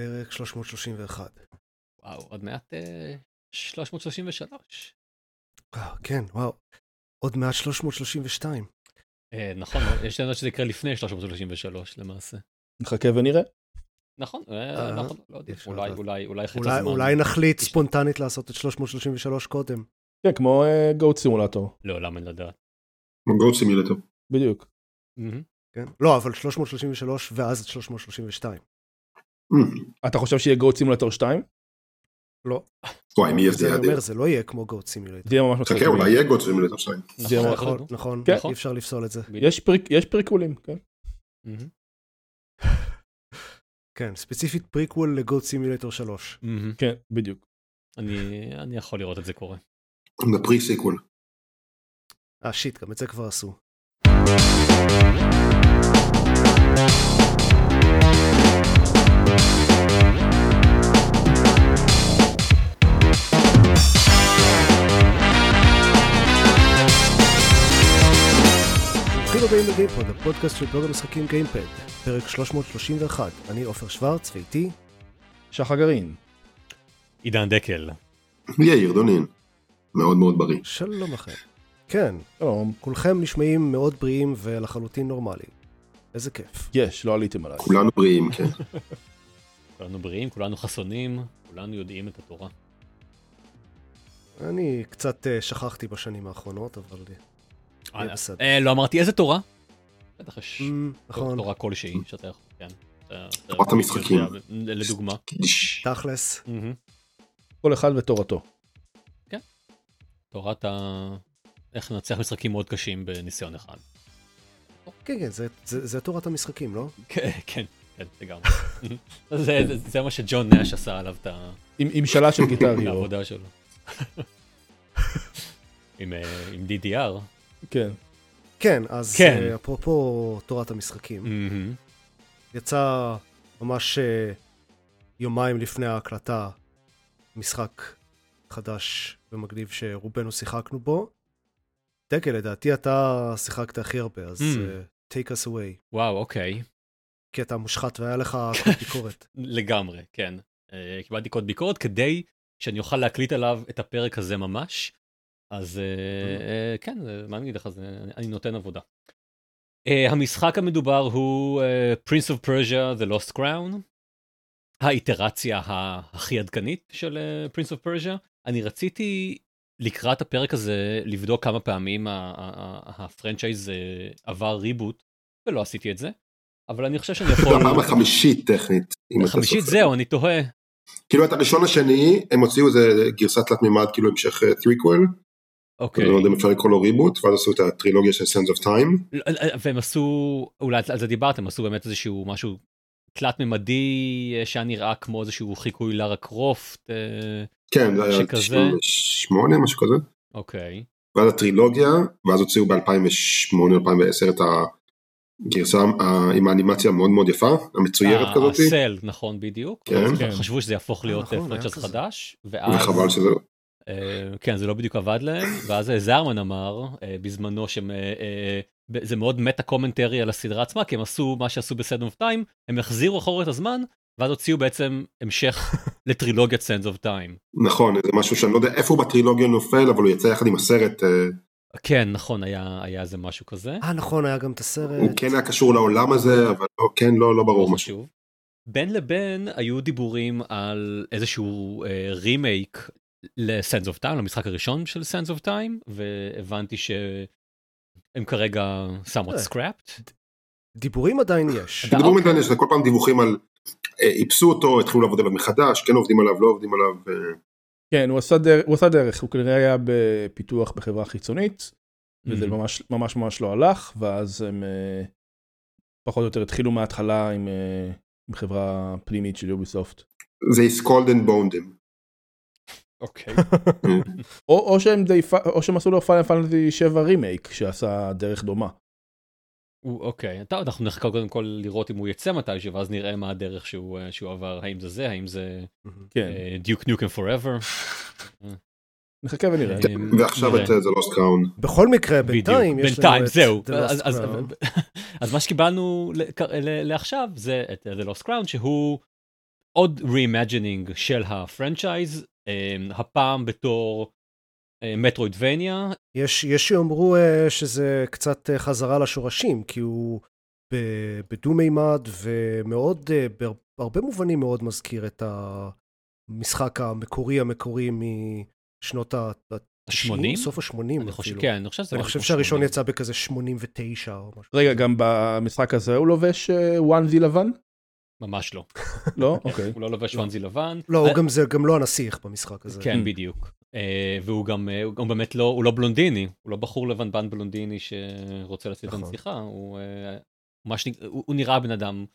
פרק 331. וואו, עוד מעט אה, 333. אה, כן, וואו. עוד מעט 332. אה, נכון, יש לנו שזה יקרה לפני 333 למעשה. נחכה ונראה. נכון, אה, אה, נכון, לא יודע, אולי. אולי, אולי חצי אולי, הזמן. אולי נחליט יש- ספונטנית לעשות את 333 קודם. כן, כמו גוט סימולטור. לעולם אין לדעת. גו סימילטור. בדיוק. מהמם. כן? לא, אבל 333 ואז את 332. אתה חושב שיהיה Goat Simulator 2? לא. וואי, מי זה יפתיע אני. אומר, זה לא יהיה כמו Goat Simulator. זה יהיה ממש מצחיק. חכה, אולי יהיה Goat Simulator 2. זה יהיה נכון, נכון, נכון. נכון, כן. אי אפשר לפסול את זה. יש preq- יש פריקולים, כן. כן, ספציפית prequel ל Goat Simulator 3. מהמם. כן, בדיוק. אני אני יכול לראות את זה קורה. ב pre-sequel. אה, שיט, גם את זה כבר עשו. ברוכים הבאים לגיימפוד, הפודקאסט של בלוג המשחקים גיימפד, פרק 331. אני עופר שוורץ, ואיתי שחר גרעין. עידן דקל. יאיר דונין. מאוד מאוד בריא. שלום לכם. כן, שלום. כולכם נשמעים מאוד בריאים ולחלוטין נורמליים. איזה כיף. יש, לא עליתם עליי. כולנו בריאים, כן. כולנו בריאים, כולנו חסונים, כולנו יודעים את התורה. אני קצת אה, שכחתי בשנים האחרונות, אבל... לא אמרתי איזה תורה. בטח יש אמ, נכון, תורה כלשהי שאתה יכול, כן. תורת המשחקים. לדוגמה. תכלס. כל אחד ותורתו. תורת ה... איך לנצח משחקים מאוד קשים בניסיון אחד. כן, כן, זה- תורת המשחקים, לא? כן, כן, כן, לגמרי. זה- זה- זה מה שג'ון נאש עשה עליו את ה- עם שלה של גיטר. העבודה שלו. עם אה, עם DDR. כן. כן, אז כן. אה, אפרופו תורת המשחקים, מהמם. יצא ממש אה, יומיים לפני ההקלטה משחק חדש ומגניב שרובנו שיחקנו בו. דקל, לדעתי אתה שיחקת הכי הרבה, אז Mm. אה, take us away. וואו, אוקיי. כי אתה מושחת והיה לך קוד ביקורת. לגמרי, כן. אה, קיבלתי קוד ביקורת כדי שאני אוכל להקליט עליו את הפרק הזה ממש. אז אה, אה, כן, מה אני אגיד לך, אני נותן עבודה. אה, המשחק המדובר הוא Prince of Persia The Lost Crown, האיטרציה הכי עדכנית של Prince of Persia. אני רציתי לקראת הפרק הזה לבדוק כמה פעמים הפרנצ'ייז עבר ריבוט, ולא עשיתי את זה. אבל אני חושב שאני יכול... הפעם החמישית טכנית. חמישית. זהו, אני תוהה. כאילו את הראשון השני, הם הוציאו איזה גרסת תלת מימד, כאילו המשך threequel. אוקיי. אני לא יודע אם אפשר לקרוא לו reboot, ואז עשו את הטרילוגיה של Sands of Time. והם עשו, אולי על זה דיברתם, עשו באמת איזשהו משהו תלת ממדי אה, שהיה נראה כמו איזשהו חיקוי לארה קרופט. אה, כן, זה היה שכזה. 98, משהו כזה. אוקיי. ואז הטרילוגיה, ואז הוציאו ב-2008-2010 את הגרסה עם האנימציה המאוד מאוד יפה, המצוירת כזאת, ה cel, נכון בדיוק. כן. חשבו שזה יהפוך להיות נכון, כזה. חדש. ואז, וחבל שזה... אה, כן, זה לא בדיוק עבד להם, ואז אה, זרמן אמר אה, בזמנו שזה מאוד meta commentary על הסדרה עצמה, כי הם עשו מה שעשו ב Sands of Time, הם החזירו אחורה את הזמן, ואז הוציאו בעצם המשך לטרילוגיית Sands of Time. נכון, זה משהו שאני לא יודע איפה הוא בטרילוגיה נופל, אבל הוא יצא יחד עם הסרט, אה, כן, נכון, היה היה איזה משהו כזה. אה, נכון, היה גם את הסרט. הוא כן היה קשור לעולם הזה, אבל לא, כן, לא, לא ברור משהו. בין לבין היו דיבורים על איזשהו רימייק ל Sands of Time, למשחק הראשון של Sands of Time, והבנתי שהם כרגע somewhat scrapped. דיבורים עדיין יש. אתה- דיברו אוקיי. מדעני שזה כל פעם דיווחים על אה, איפסו אותו, התחילו לעבוד עליו מחדש, כן עובדים עליו, לא עובדים עליו. אה, כן, הוא עשה דרך, הוא עשה דרך, הוא כנראה היה בפיתוח בחברה חיצונית, וזה. ממש ממש ממש לא הלך, ואז הם אה, פחות או יותר התחילו מההתחלה עם עם חברה פנימית של יוביסופט. זה is called and boned him. אוקיי. או או שהם די, או שהם עשו לו פיינל פנטזי 7 רימייק שעשה דרך דומה. אוקיי, טוב, אנחנו נחכה קודם כל לראות אם הוא יצא מתישהו, ואז נראה מה הדרך שהוא אה, שהוא עבר, האם זה זה, האם זה דיוק ניוקם פוראבר. נחכה ונראה. אה, ועכשיו. את זה לוסט קראון. בכל מקרה, בינתיים יש לנו בינתיים, את זהו. The Lost אז- מה שקיבלנו לעכשיו זה את The Lost Crown, שהוא עוד reimagining של הפרנצ'ייז, הפעם בתור מטרואידבניה. יש, יש שיאמרו uh, שזה קצת uh, חזרה לשורשים, כי הוא בדו-מימד ומאוד, בהרבה מובנים מאוד מזכיר את המשחק המקורי המקורי משנות ה-80? סוף ה-80 אני חושב, כן, אני חושב שזה אני חושב שהראשון יצא בכזה 89 או משהו. רגע, גם במשחק הזה הוא לובש וואנזי לבן? ממש לא. לא? אוקיי. הוא לא לובש וואנזי לבן. לא, הוא גם זה גם לא הנסיך במשחק הזה. כן, בדיוק. והוא גם, הוא באמת לא, הוא לא בלונדיני, הוא לא בחור לבנבן בלונדיני שרוצה לצאת לנסיכה, הוא הוא נראה בן אדם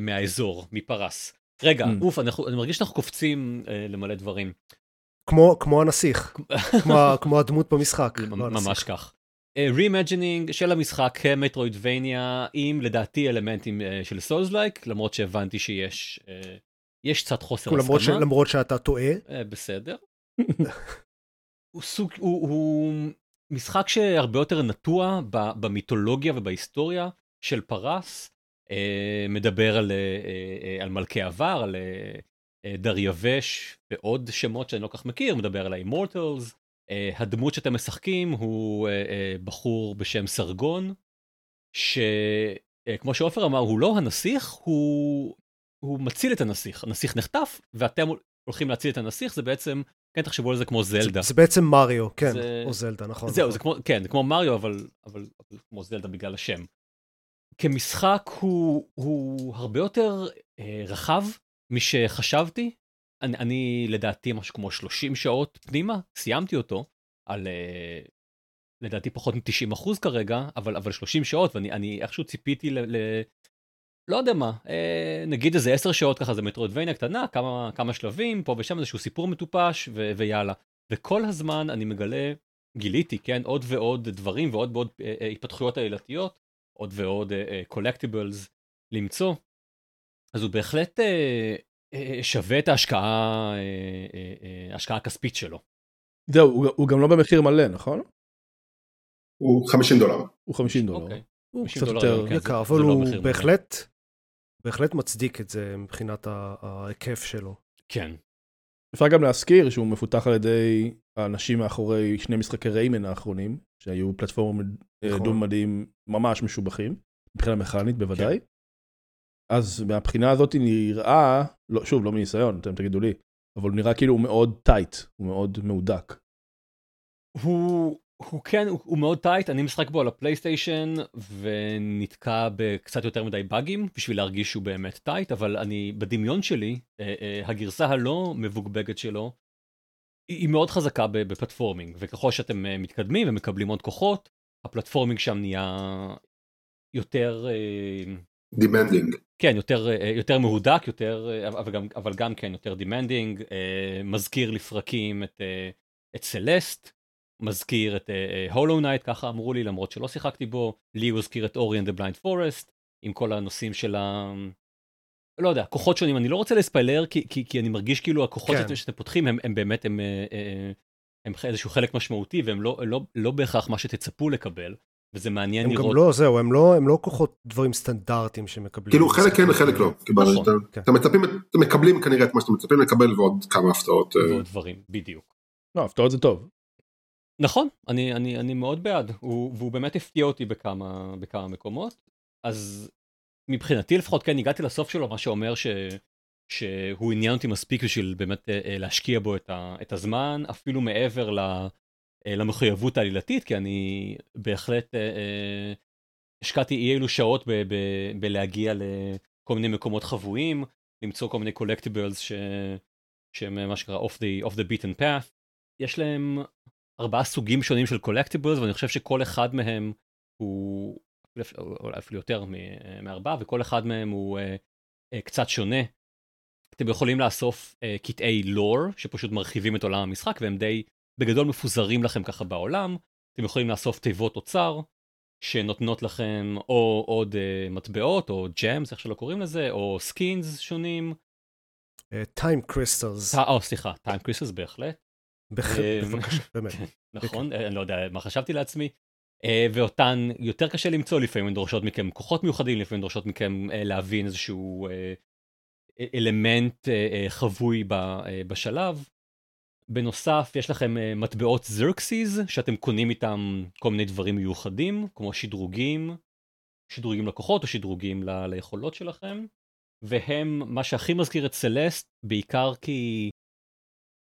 מהאזור, מפרס. רגע, אוף, אני מרגיש שאנחנו קופצים למלא דברים. כמו, הנסיך, כמו, כמו הדמות במשחק. ממש כך. reimagining של המשחק כ metroidvania עם לדעתי אלמנטים של souls-like למרות שהבנתי שיש יש קצת חוסר למרות הסכמה. ש... למרות שאתה טועה. בסדר. הוא סוג הוא, הוא משחק שהרבה יותר נטוע במיתולוגיה ובהיסטוריה של פרס מדבר על, על מלכי עבר על דריווש ועוד שמות שאני לא כך מכיר מדבר על האימורטלס. Uh, הדמות שאתם משחקים הוא uh, uh, בחור בשם סרגון, שכמו שעופר אמר, הוא לא הנסיך, הוא, הוא מציל את הנסיך. הנסיך נחטף, ואתם הולכים להציל את הנסיך, זה בעצם, כן, תחשבו על זה כמו זלדה. זה, זה בעצם מריו, כן, זה... או זלדה, נכון. זהו, נכון. זה כמו, כן, זה כמו מריו, אבל, אבל, אבל כמו זלדה בגלל השם. כמשחק הוא, הוא הרבה יותר uh, רחב משחשבתי, אני, אני לדעתי משהו כמו 30 שעות פנימה, סיימתי אותו, על uh, לדעתי פחות מ-90 אחוז כרגע, אבל, אבל 30 שעות, ואני איכשהו ציפיתי ל... ל לא יודע מה, אה, נגיד איזה 10 שעות ככה זה מטרואידבניה קטנה, כמה, כמה שלבים, פה ושם איזשהו סיפור מטופש, ו- ויאללה. וכל הזמן אני מגלה, גיליתי, כן, עוד ועוד דברים ועוד ועוד אה, אה, התפתחויות עלילתיות, עוד ועוד קולקטיבלס אה, למצוא. אז הוא בהחלט אה, אה, שווה את ההשקעה, ההשקעה הכספית שלו. זהו, הוא, הוא גם לא במחיר מלא, נכון? הוא 50 דולר. הוא 50 דולר. אוקיי. הוא קצת יותר כן, יקר, אבל לא הוא בהחלט, בהחלט מצדיק את זה מבחינת ההיקף שלו. כן. אפשר גם להזכיר שהוא מפותח על ידי האנשים מאחורי שני משחקי ריימן האחרונים, שהיו פלטפורמות נכון. דו-מדיים ממש משובחים, מבחינה מכנית בוודאי. אז מהבחינה הזאת נראה, לא, שוב, לא מניסיון, אתם תגידו לי, אבל הוא נראה כאילו הוא מאוד tight, הוא מאוד מהודק. הוא, הוא כן, הוא, הוא מאוד tight, אני משחק בו על הפלייסטיישן ונתקע בקצת יותר מדי באגים בשביל להרגיש שהוא באמת tight, אבל אני, בדמיון שלי, אה, אה, הגרסה הלא מבוגבגת שלו, היא, היא מאוד חזקה ב platforming, וככל שאתם אה, מתקדמים ומקבלים עוד כוחות, ה platforming שם נהיה יותר... demanding. כן, יותר, יותר מהודק, יותר, אבל, גם, אבל גם כן יותר demanding, מזכיר לפרקים את, את Celeste. מזכיר את Hollow Knight, ככה אמרו לי, למרות שלא שיחקתי בו, לי הוא הזכיר את Ori and the Blind Forest, עם כל הנושאים של ה... לא יודע, כוחות שונים, אני לא רוצה לספיילר, כי, כי, כי אני מרגיש כאילו הכוחות כן. שאתם פותחים הם, הם באמת, הם, הם, הם איזשהו חלק משמעותי, והם לא, לא, לא בהכרח מה שתצפו לקבל, וזה מעניין הם לראות. הם גם לא, זהו, הם לא, הם לא כוחות דברים סטנדרטיים שמקבלים. כאילו חלק כן וחלק לא. נכון. אתה, כן. אתה מצפים, אתם מקבלים כנראה את מה שאתם מצפים לקבל ועוד כמה הפתעות. אה. ועוד דברים, בדיוק. לא, הפתעות זה טוב. נכון, אני, אני, אני מאוד בעד, הוא, והוא באמת הפתיע אותי בכמה, בכמה מקומות, אז מבחינתי לפחות כן הגעתי לסוף שלו, מה שאומר ש, שהוא עניין אותי מספיק בשביל באמת אה, להשקיע בו את, ה, את הזמן, אפילו מעבר ל, למחויבות העלילתית, כי אני בהחלט השקעתי אי אלו שעות ב, ב, בלהגיע לכל מיני מקומות חבויים, למצוא כל מיני קולקטיבלס שהם מה שנקרא off off the beaten path. יש להם ארבעה סוגים שונים של קולקטיבלס ואני חושב שכל אחד מהם הוא אולי אפילו יותר מארבעה וכל אחד מהם הוא אה, אה, קצת שונה. אתם יכולים לאסוף אה, קטעי lore שפשוט מרחיבים את עולם המשחק והם די בגדול מפוזרים לכם ככה בעולם. אתם יכולים לאסוף תיבות אוצר שנותנות לכם או עוד אה, מטבעות או gems איך שלא קוראים לזה או skins שונים. time crystals. או סליחה time crystals בהחלט. אה, בבקשה, באמת. נכון, אני לא יודע מה חשבתי לעצמי. אה, ואותן יותר קשה למצוא לפעמים הן דורשות מכם כוחות מיוחדים לפעמים דורשות מכם אה, להבין איזשהו אלמנט חבוי בשלב. בנוסף, יש לכם מטבעות זרקסיס, שאתם קונים איתם כל מיני דברים מיוחדים, כמו שדרוגים, שדרוגים לקוחות או שדרוגים ל- ליכולות שלכם, והם מה שהכי מזכיר את סלסט, בעיקר כי...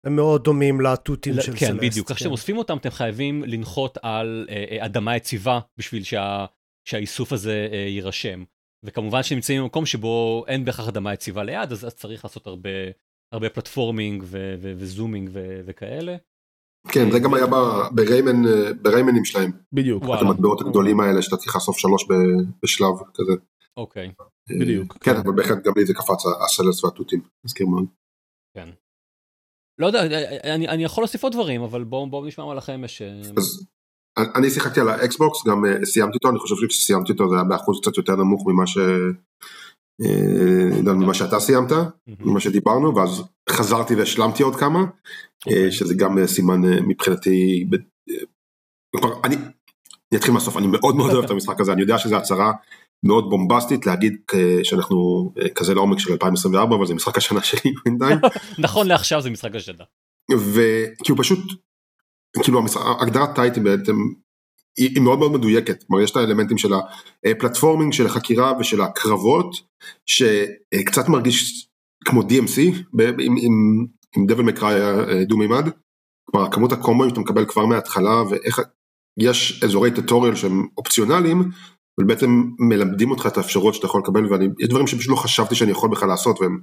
הם מאוד דומים לתותים של כן, Celeste. כן, בדיוק. כשאתם אוספים אותם, אתם חייבים לנחות על אה, אדמה יציבה בשביל שה, שהאיסוף הזה אה, יירשם. וכמובן שנמצאים במקום שבו אין בהכרח אדמה יציבה ליד, אז, אז צריך לעשות הרבה, הרבה platforming ו- ו- ו zooming ו- וכאלה. כן, זה גם היה בריימן, בריימנים שלהם. בדיוק. וואלה. המטבעות הגדולים האלה שאתה צריך לאסוף שלוש ב- בשלב כזה. אוקיי, בדיוק. כן, אבל בהחלט גם לי זה קפץ ה Celeste והתותים, מזכיר מאוד. כן. לא יודע, אני, אני יכול להוסיף עוד דברים, אבל בואו בוא נשמע מה לכם יש... אה, אז אני שיחקתי על האקסבוקס, גם אה, סיימתי אותו, אני חושב שכשסיימתי אותו זה היה באחוז קצת יותר נמוך ממה ש... אה, ממה שאתה סיימת. ממה שדיברנו, ואז חזרתי והשלמתי עוד כמה, אוקיי. אה, שזה גם אה, סימן אה, מבחינתי, אה, אני אתחיל מהסוף, אני מאוד מאוד אוהב את המשחק הזה, אני יודע שזו הצהרה מאוד בומבסטית להגיד אה, שאנחנו אה, כזה לעומק של 2024, אבל זה משחק השנה שלי בינתיים. נכון לעכשיו זה משחק השנה. וכי הוא פשוט, כאילו המשחק- הגדרת טייטים בעצם היא, מאוד מאוד מדויקת, כלומר יש את האלמנטים של הפלטפורמינג, של החקירה ושל הקרבות, שקצת מרגיש כמו DMC עם, עם, עם דבל מקראי דו מימד, כלומר כמות הקומבואים שאתה מקבל כבר מההתחלה ואיך, יש אזורי טוטוריאל שהם אופציונליים, אבל בעצם מלמדים אותך את האפשרות שאתה יכול לקבל ויש דברים שפשוט לא חשבתי שאני יכול בכלל לעשות והם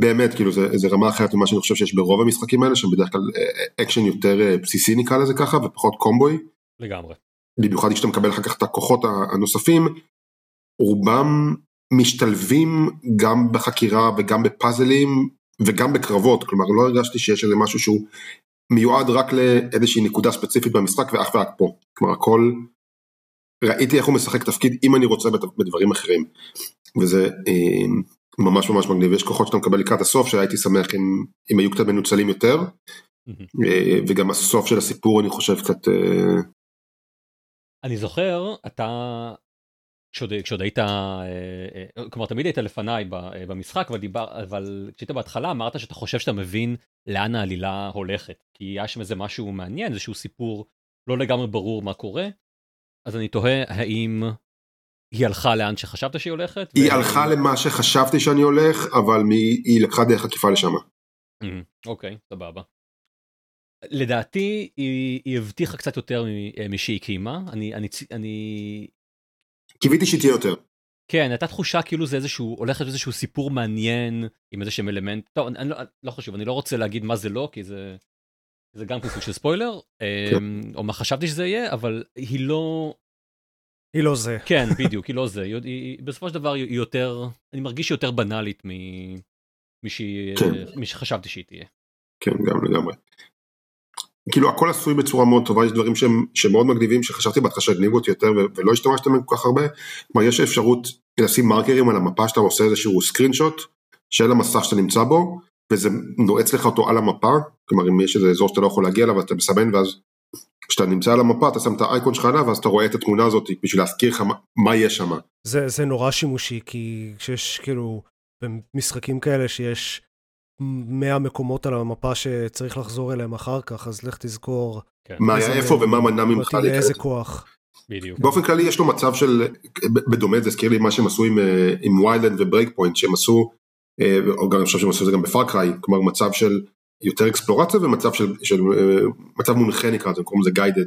באמת כאילו זה, זה רמה אחרת ממה שאני חושב שיש ברוב המשחקים האלה שהם בדרך כלל אה, אקשן יותר אה, בסיסי נקרא לזה ככה ופחות combo-y. לגמרי. במיוחד כשאתה מקבל אחר כך את הכוחות הנוספים. רובם משתלבים גם בחקירה וגם בפאזלים וגם בקרבות. כלומר לא הרגשתי שיש איזה משהו שהוא מיועד רק לאיזושהי נקודה ספציפית במשחק ואך ורק פה. כלומר הכל ראיתי איך הוא משחק תפקיד אם אני רוצה בד- בדברים אחרים. וזה אה, ממש ממש מגניב. יש כוחות שאתה מקבל לקראת הסוף שהייתי שמח אם, אם היו קצת מנוצלים יותר. אה, וגם הסוף של הסיפור אני חושב קצת אה, אני זוכר, אתה, כשעוד, כשעוד היית, אה, כלומר תמיד היית לפניי במשחק, אבל, דיבר, אבל כשהיית בהתחלה אמרת שאתה חושב שאתה מבין לאן העלילה הולכת, כי היה שם איזה משהו מעניין, איזשהו סיפור לא לגמרי ברור מה קורה, אז אני תוהה האם היא הלכה לאן שחשבת שהיא הולכת? היא והאם- הלכה למה שחשבתי שאני הולך אבל מ- היא לקחה דרך עקיפה לשם. אוקיי, סבבה. לדעתי היא, היא הבטיחה קצת יותר אה, משהיא קיימה, אני, אני, אני קיוויתי שהיא תהיה יותר. כן, הייתה תחושה כאילו זה איזשהו, הולך להיות איזשהו סיפור מעניין עם איזה שהם אלמנט, טוב, אני, אני לא, לא חשוב, אני לא רוצה להגיד מה זה לא, כי זה, זה גם כן סוג של ספוילר, אמ, או מה חשבתי שזה יהיה, אבל היא לא, היא לא זה. כן, בדיוק, היא לא זה, היא, היא, היא, בסופו של דבר היא יותר, אני מרגיש שהיא יותר בנאלית מ, משהיא, כן. משחשבתי שהיא תהיה. כן גם לגמרי. כאילו הכל עשוי בצורה מאוד טובה יש דברים שהם, שהם מאוד מגניבים שחשבתי בהתחלה שהגניבו אותי יותר ו- ולא השתמשתם בהם כל כך הרבה. כלומר יש אפשרות לשים מרקרים על המפה שאתה עושה איזשהו סקרין שוט של המסך שאתה נמצא בו וזה נועץ לך אותו על המפה כלומר אם יש איזה אזור שאתה לא יכול להגיע אליו אתה מסמן ואז כשאתה נמצא על המפה אתה שם את האייקון שלך עליו ואז אתה רואה את התמונה הזאת בשביל להזכיר לך מה, מה יש שם. זה, זה נורא שימושי, כי כשיש כאילו, במשחקים כאלה שיש 100 מקומות על המפה שצריך לחזור אליהם אחר כך, אז לך תזכור כן, מה היה איפה ומה מנע ממך לאיזה להיכנס. כוח. בדיוק. באופן כללי יש לו מצב של, בדומה זה הזכיר לי מה שהם עשו עם, אה, עם Wildlands ו Breakpoint שהם עשו, אה, או גם אני חושב שהם עשו את זה גם ב Far Cry, כלומר מצב של יותר אקספלורציה ומצב של, של אה, מצב מונחה נקרא לזה, קוראים לזה guided,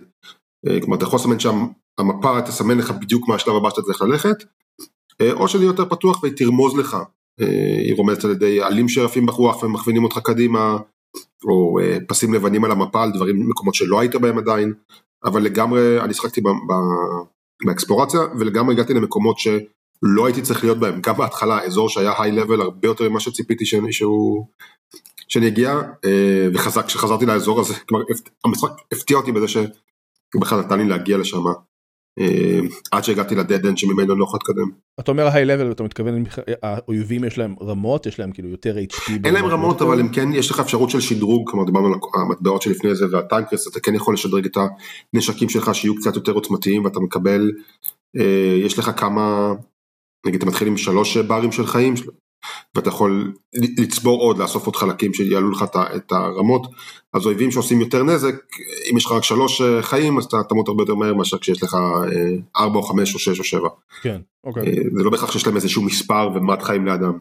כלומר אתה יכול לסמן שם, המפה תסמן לך בדיוק מה השלב הבא שאתה צריך ללכת, אה, או שזה יותר פתוח והיא תרמוז לך, אה, היא רומזת על ידי עלים שרפים ברוח ומכווינים אותך קדימה, או אה, פסים לבנים על המפה על דברים, מקומות שלא היית בהם עדיין, אבל לגמרי אני שחקתי ב- ב- באקספלורציה ולגמרי הגעתי למקומות שלא הייתי צריך להיות בהם, גם בהתחלה אזור שהיה היי לבל הרבה יותר ממה שציפיתי שהוא, שאני אגיע, אה, וכשחזרתי לאזור הזה, כלומר המשחק הפתיע אותי בזה שבכלל נתן לי להגיע לשם, אה, עד שהגעתי לדד אנד שממנו לא יכול להתקדם. אתה אומר היי לבל אתה מתכוון האויבים יש להם רמות יש להם כאילו יותר HP. אין להם רמות? אבל הם כן יש לך אפשרות של שדרוג כלומר דיברנו על המטבעות שלפני זה והטיימקרס אתה כן יכול לשדרג את הנשקים שלך שיהיו קצת יותר עוצמתיים ואתה מקבל אה, יש לך כמה נגיד אתה מתחיל עם שלוש ברים של חיים ואתה יכול לצבור עוד, לאסוף עוד חלקים שיעלו לך את הרמות, אז אויבים שעושים יותר נזק, אם יש לך רק שלוש אה, חיים, אז אתה תמות הרבה יותר מהר מאשר כשיש לך אה, ארבע או חמש או שש או שבע. כן, אוקיי. זה לא בהכרח שיש להם איזשהו מספר ומד חיים לאדם.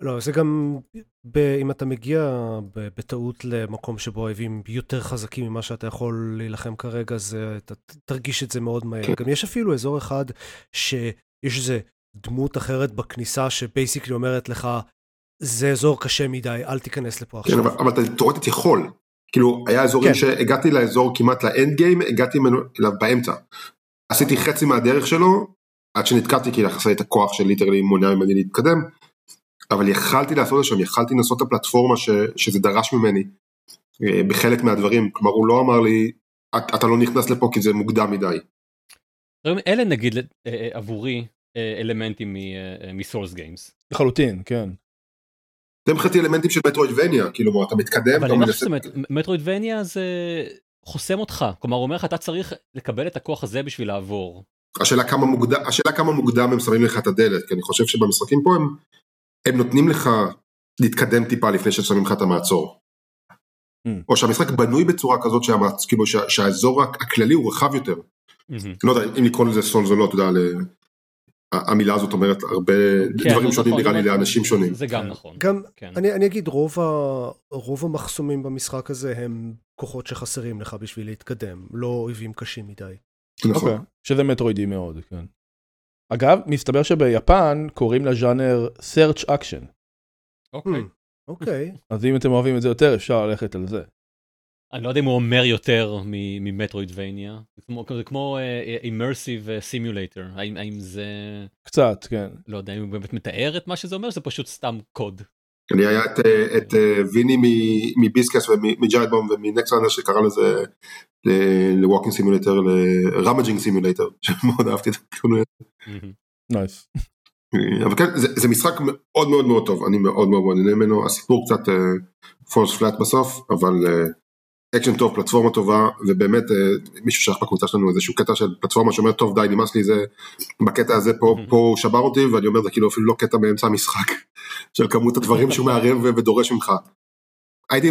לא, זה גם, ב, אם אתה מגיע בטעות למקום שבו האויבים יותר חזקים ממה שאתה יכול להילחם כרגע, זה, אתה תרגיש את זה מאוד מהר. כן. גם יש אפילו אזור אחד שיש איזה דמות אחרת בכניסה שבייסיקלי אומרת לך, זה אזור קשה מדי, אל תיכנס לפה כן, עכשיו. כן, אבל, אבל אתה תאורטית יכול. כאילו, היה אזורים כן. שהגעתי לאזור כמעט לאנד גיים, הגעתי אליו באמצע. עשיתי חצי מהדרך שלו, עד שנתקעתי, כי חסר את הכוח של literally מונע ממני להתקדם. אבל יכלתי לעשות את שם, יכלתי לנסות את הפלטפורמה ש, שזה דרש ממני אה, בחלק מהדברים, כלומר הוא לא אמר לי, אתה לא נכנס לפה כי זה מוקדם מדי. אלה נגיד אה, אה, עבורי אלמנטים מ Souls games. לחלוטין, כן. זה מבחינתי אלמנטים של metroidvania, כאילו אתה מתקדם. אבל אני לא חושב ש metroidvania זה חוסם אותך, כלומר הוא אומר לך אתה צריך לקבל את הכוח הזה בשביל לעבור. השאלה כמה מוקדם, השאלה כמה מוקדם הם שמים לך את הדלת, כי אני חושב שבמשחקים פה הם הם נותנים לך להתקדם טיפה לפני ששמים לך את המעצור. Mm. או שהמשחק בנוי בצורה כזאת שהמעצ... כאילו שה... שהאזור הכללי הוא רחב יותר. Mm-hmm. לא יודע אם לקרוא לזה סולס או לא, אתה יודע. המילה הזאת אומרת הרבה כן, דברים שונים נכון, נראה לי נכון. לאנשים שונים. זה גם נכון. גם, כן. אני, אני אגיד, רוב, ה, רוב המחסומים במשחק הזה הם כוחות שחסרים לך בשביל להתקדם, לא אויבים קשים מדי. נכון. Okay. אוקיי, שזה מטרואידי מאוד, כן. אגב, מסתבר שביפן קוראים לז'אנר search action. אוקיי. Hmm, אוקיי. אז אם אתם אוהבים את זה יותר, אפשר ללכת על זה. אני לא יודע אם הוא אומר יותר מ metroidvania. זה כמו immersive אה, simulator, האם, האם זה... קצת, כן. לא יודע אם הוא באמת מתאר את מה שזה אומר, זה פשוט סתם קוד. אני היה את, אה, את אה, ויני מביסקס ומג'יידבום ומנקסטרנר שקרא לזה ל walking simulator, ל rummaging simulator, שמאוד אהבתי את זה. Nice. אבל כן, זה, זה משחק מאוד מאוד מאוד טוב, אני מאוד מאוד נהנה ממנו, הסיפור קצת falls אה, flat בסוף, אבל אקשן טוב, פלטפורמה טובה, ובאמת אה, מישהו שלח בקבוצה שלנו איזשהו קטע של פלטפורמה שאומר טוב די נמאס לי זה, בקטע הזה פה, פה הוא שבר אותי, ואני אומר זה כאילו אפילו לא קטע באמצע המשחק, של כמות הדברים שהוא מערב ודורש ממך. הייתי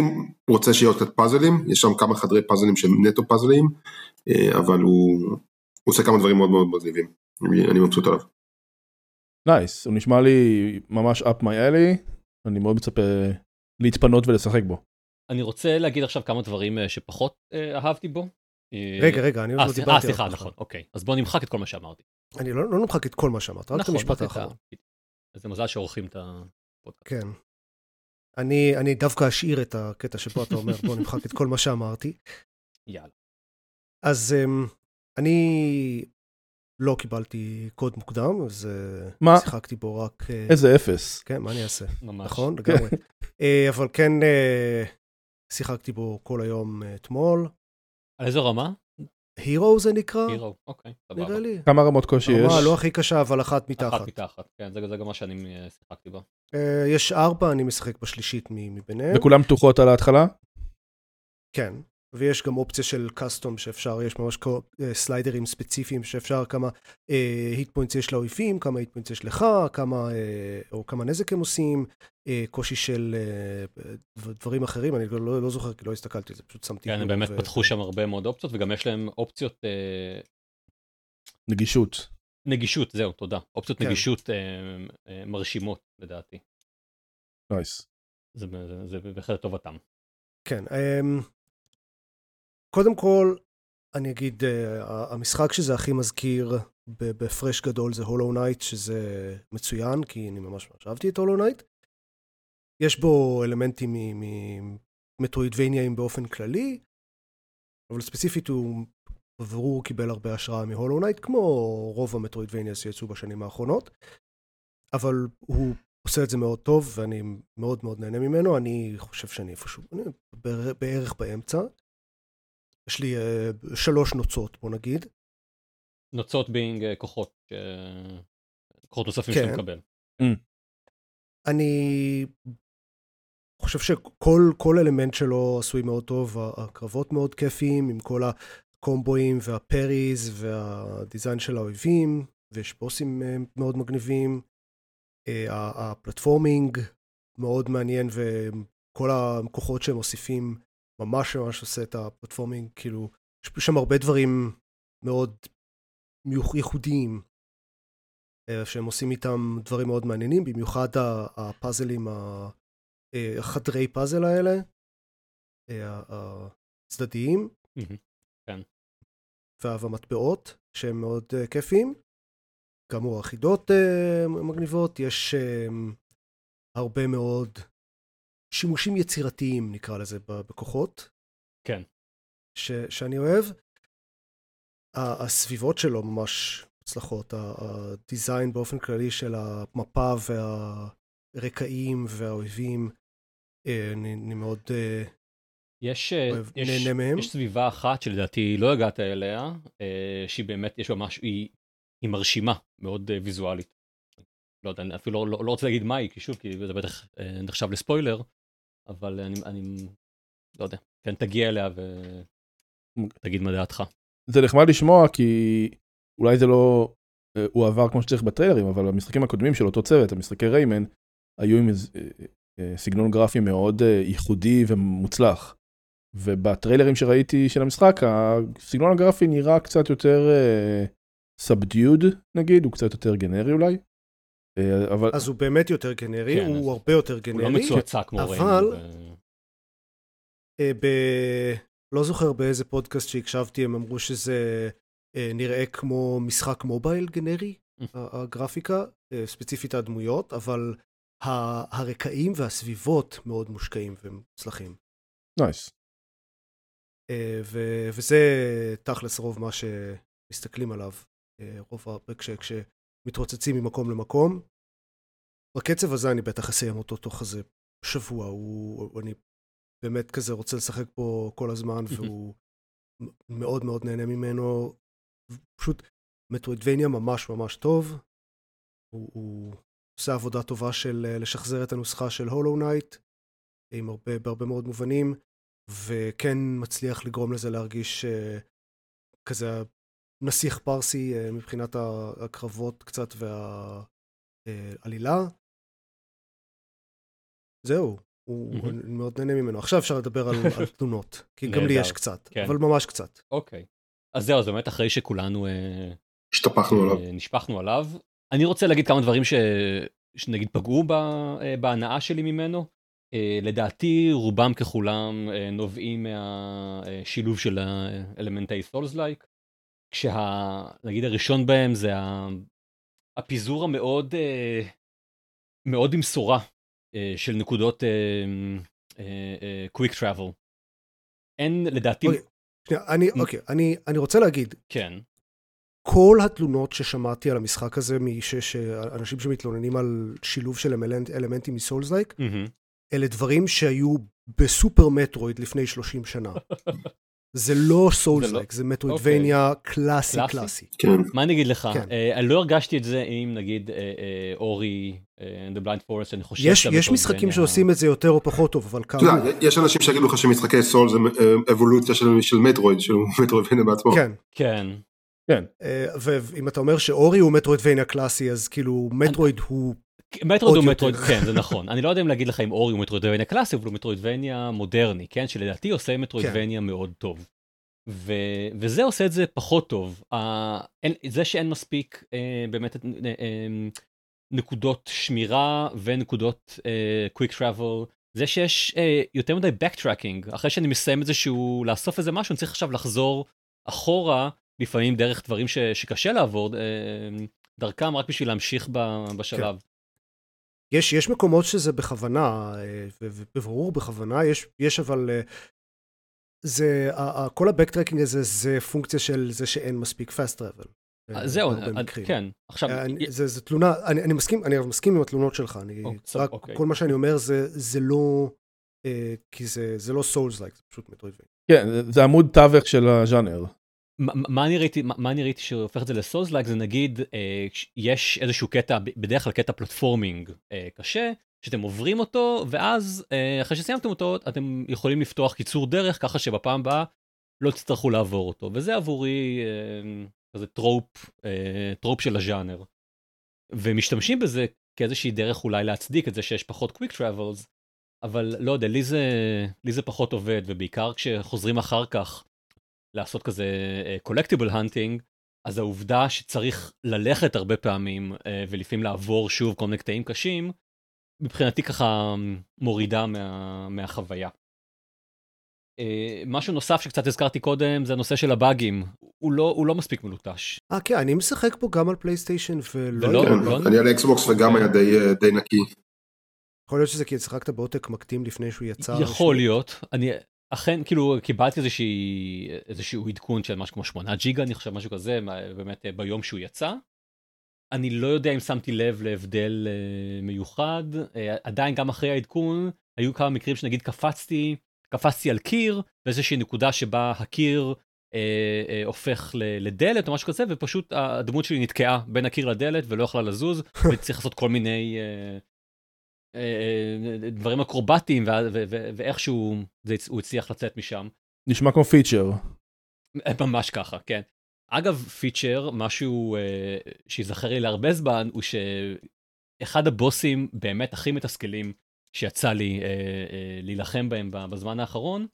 רוצה שיהיו קצת פאזלים, יש שם כמה חדרי פאזלים שהם נטו פאזלים, uh, אבל הוא, הוא עושה כמה דברים מאוד מאוד מגניבים, אני, אני מבסוט עליו. נייס, nice. הוא נשמע לי ממש up my alley, אני מאוד מצפה להתפנות ולשחק בו. אני רוצה להגיד עכשיו כמה דברים אה, שפחות אה, אהבתי בו. רגע, רגע, אני עוד לא דיברתי. אה, סליחה, נכון, אוקיי. אז בוא נמחק את כל מה שאמרתי. אני לא, לא נמחק את כל מה שאמרת, רק את נכון, המשפט האחרון. זה מזל שעורכים את הפודקאסט. כן. אני, אני דווקא אשאיר את הקטע שבו אתה אומר, בוא נמחק את כל מה שאמרתי. יאללה. אז um, אני לא קיבלתי קוד מוקדם, אז אה, מה? שיחקתי בו רק... אה, איזה אפס. כן, מה אני אעשה? ממש. נכון, לגמרי. אה, אבל כן, שיחקתי בו כל היום אתמול. על איזו רמה? הירו זה נקרא? הירו, אוקיי, סבבה. נראה לי. כמה רמות קושי יש? רמה לא הכי קשה, אבל אחת מתחת. אחת מתחת, כן, זה, זה גם מה שאני שיחקתי בה. יש ארבע, אני משחק בשלישית מביניהם. וכולם פתוחות על ההתחלה? כן. ויש גם אופציה של custom שאפשר, יש ממש אה, סליידרים ספציפיים שאפשר כמה hit אה, points יש לאויבים, כמה hit points יש לך, כמה, אה, או כמה נזק הם עושים, אה, קושי של אה, דברים אחרים, אני לא, לא, זוכר כי לא הסתכלתי על זה, פשוט שמתי. כן, הם באמת ו... פתחו שם הרבה מאוד אופציות וגם יש להם אופציות... אה... נגישות. נגישות, זהו, תודה. אופציות כן. נגישות אה, אה, מרשימות לדעתי. Nice. Nice. זה, זה, זה בהחלט טובתם. כן, אממ, קודם כל, אני אגיד, אה, המשחק שזה הכי מזכיר בהפרש גדול זה Hollow Knight, שזה מצוין, כי אני ממש ממש אהבתי את Hollow Knight. יש בו אלמנטים ממטרואידבניאיים באופן כללי, אבל ספציפית הוא בבירור קיבל הרבה השראה מ Hollow Knight, כמו רוב ה metroidvania שיצאו בשנים האחרונות, אבל הוא עושה את זה מאוד טוב, ואני מאוד מאוד נהנה ממנו, אני חושב שאני איפשהו, אני בערך באמצע. יש לי אה, שלוש נוצות, בוא נגיד. נוצות being אה, כוחות, אה, כוחות נוספים כן. שאתה מקבל. Mm. אני חושב שכל אלמנט שלו עשוי מאוד טוב, הקרבות מאוד כיפיים, עם כל הקומבואים וה parries וה design של האויבים, ויש בוסים מאוד מגניבים. ה platforming מאוד מעניין, וכל הכוחות שהם מוסיפים ממש ממש עושה את ה platforming, כאילו, יש שם הרבה דברים מאוד ייחודיים, שהם עושים איתם דברים מאוד מעניינים, במיוחד הפאזלים, החדרי פאזל האלה, הצדדיים. כן. והמטבעות, שהם מאוד כיפיים. כאמור, החידות מגניבות, יש הרבה מאוד שימושים יצירתיים, נקרא לזה, בכוחות. כן. ש, שאני אוהב. הסביבות שלו ממש מוצלחות, הדיזיין באופן כללי של המפה והרקעים והאויבים, אה, אני, אני מאוד אה, יש, אוהב, יש, נהנה מהם. יש סביבה אחת שלדעתי לא הגעת אליה, אה, שהיא באמת, יש בה משהו, היא, היא מרשימה, מאוד ויזואלית. לא יודע, אני אפילו לא, לא רוצה להגיד מה היא, כי שוב, כי זה בטח נחשב לספוילר, אבל אני, אני לא יודע, כן תגיע אליה ותגיד מה דעתך. זה נחמד לשמוע כי אולי זה לא הוא עבר כמו שצריך בטריילרים אבל המשחקים הקודמים של אותו צוות המשחקי ריימן היו עם סגנון גרפי מאוד ייחודי ומוצלח. ובטריילרים שראיתי של המשחק הסגנון הגרפי נראה קצת יותר סאבדיוד נגיד הוא קצת יותר גנרי אולי. אבל אז הוא באמת יותר גנרי כן, הוא הרבה יותר גנרי הוא לא מצועצע כמו אבל- ריימן. אה, ב... לא זוכר באיזה פודקאסט שהקשבתי הם אמרו שזה אה, נראה כמו משחק mobile גנרי ה- הגרפיקה אה, ספציפית הדמויות אבל הרקעים והסביבות מאוד מושקעים ומוצלחים nice. אה, ו- וזה תכלס רוב מה שמסתכלים עליו אה, רוב ה- כש- כשמתרוצצים ממקום למקום. בקצב הזה אני בטח אסיים אותו תוך איזה שבוע הוא אני באמת כזה רוצה לשחק פה כל הזמן והוא מאוד מאוד נהנה ממנו. פשוט metroidvania ממש ממש טוב. הוא, הוא עושה עבודה טובה של אה, לשחזר את הנוסחה של Hollow Knight עם הרבה, בהרבה מאוד מובנים וכן מצליח לגרום לזה להרגיש אה, כזה נסיך פרסי אה, מבחינת הקרבות קצת והעלילה. זהו, הוא מאוד נהנה ממנו. עכשיו אפשר לדבר על, על תלונות, כי גם לי יש קצת, כן. אבל ממש קצת. אוקיי. אז זהו, אז באמת אחרי שכולנו אה, השתפכנו עליו. אה, נשפכנו עליו, אני רוצה להגיד כמה דברים ש... שנגיד פגעו. אה, בהנאה שלי ממנו. אה, לדעתי רובם ככולם אה, נובעים מהשילוב של האלמנטי סולס לייק. כשנגיד הראשון בהם זה ה... הפיזור המאוד אה, מאוד במשורה אה, של נקודות קוויק טראבל. אין לדעתי, אוקיי. שנייה, אני, אוקיי, אני, אני רוצה להגיד, כן, כל התלונות ששמעתי על המשחק הזה, מש- שאנשים שמתלוננים על שילוב של אלמנט, אלמנטים מסולס לייק, מהמם. אלה דברים שהיו בסופר מטרואיד לפני 30 שנה. זה לא סולס זה לא- לייק, זה מטרואידבניה קלאסי קלאסי? כן. מה אני אגיד לך, כן. אה, אני לא הרגשתי את זה עם נגיד אה, אה, אורי, אה, The Blind Forest, אני חושב יש, שזה יש בטוב משחקים שעושים את זה יותר או פחות טוב, אבל כאמור, יודע, יש אנשים שיגידו לך שמשחקי סול זה אה, אבולוציה של מטרואיד, של מטרואידבניה בעצמו. כן. כן, כן. אה, ואם אתה אומר שאורי הוא מטרואידבניה קלאסי, אז כאילו מטרואיד הוא... מטרואיד עוד הוא יותר. מטרואיד, כן זה נכון, אני לא יודע אם להגיד לך אם אורי הוא מטרואידבניה קלאסי, אבל הוא מטרואידבניה מודרני, כן, שלדעתי עושה מטרואידבניה כן. מאוד טוב. ו, וזה עושה את זה פחות טוב. Uh, אין, זה שאין מספיק uh, באמת uh, uh, נקודות שמירה ונקודות uh, quick travel, זה שיש uh, יותר מדי backtracking, אחרי שאני מסיים איזשהו, לאסוף איזה משהו, אני צריך עכשיו לחזור אחורה, לפעמים דרך דברים ש, שקשה לעבור uh, דרכם, רק בשביל להמשיך ב, בשלב. יש, יש מקומות שזה בכוונה, אה, ו- ובברור בכוונה, יש, יש אבל... אה, זה, כל ה backtracking הזה זה פונקציה של זה שאין מספיק fast travel. אה, זהו. כן, עכשיו, אני- זה, זה תלונה, אני, אני מסכים, אני מסכים עם התלונות שלך, אני סב- רק, אוקיי. כל מה שאני אומר זה, זה לא, אה, כי זה, זה לא souls-like, זה פשוט metroidvania. כן, זה- זה עמוד תווך של הז'אנר. מה- אני ראיתי, מה- אני ראיתי שהופך את זה ל souls-like זה נגיד אה, יש איזשהו קטע, בדרך כלל קטע platforming אה, קשה, שאתם עוברים אותו, ואז אה, אחרי שסיימתם אותו, אתם יכולים לפתוח קיצור דרך, ככה שבפעם הבאה לא תצטרכו לעבור אותו, וזה עבורי כזה trope, trope של הז'אנר. ומשתמשים בזה כאיזושהי דרך אולי להצדיק את זה שיש פחות quick travels, אבל לא יודע, לי זה, לי זה פחות עובד, ובעיקר כשחוזרים אחר כך לעשות כזה אה, collectible hunting, אז העובדה שצריך ללכת הרבה פעמים אה, ולפעמים לעבור שוב כל מיני קטעים קשים, מבחינתי ככה מורידה מה, מהחוויה. אה, משהו נוסף שקצת הזכרתי קודם זה הנושא של הבאגים, הוא לא, הוא לא מספיק מלוטש. אה כן, אני משחק פה גם על פלייסטיישן ולא... ולא, כן, לא, אני על אקסבוקס וגם היה די, אה, די נקי. יכול להיות שזה כי שיחקת בעותק מוקדם לפני שהוא יצא. יכול. להיות, אני אכן כאילו קיבלתי איזושהי, איזשהו עדכון של משהו כמו 8 ג'יגה אני חושב משהו כזה באמת אה, ביום שהוא יצא. אני לא יודע אם שמתי לב להבדל אה, מיוחד אה, עדיין גם אחרי העדכון היו כמה מקרים שנגיד קפצתי קפצתי על קיר באיזושהי נקודה שבה הקיר אה, אה, הופך ל- לדלת או משהו כזה ופשוט הדמות שלי נתקעה בין הקיר לדלת ולא יכלה לזוז וצריך לעשות כל מיני אה, דברים אקרובטיים וה- ו- ו- ואיכשהו הוא הצליח לצאת משם. נשמע כמו פיצ'ר. ממש ככה, כן. אגב, פיצ'ר, משהו אה, שיזכר לי להרבה זמן, הוא שאחד הבוסים באמת הכי מתסכלים שיצא לי אה, אה, להילחם בהם בזמן האחרון,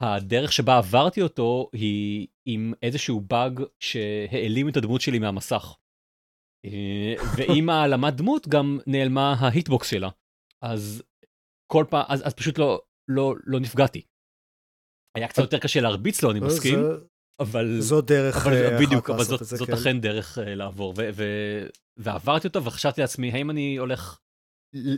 הדרך שבה עברתי אותו היא עם איזשהו באג שהעלים את הדמות שלי מהמסך. אה, ועם העלמת דמות גם נעלמה ה hitbox שלה. אז כל פעם, אז, אז פשוט לא, לא, לא נפגעתי. היה קצת יותר קשה להרביץ לו, אני אה, מסכים, אבל... זו דרך אבל אה, בדיוק, אבל זאת, זאת כן. אכן דרך uh, לעבור, ו- ו- ועברתי אותו וחשבתי לעצמי, האם אני הולך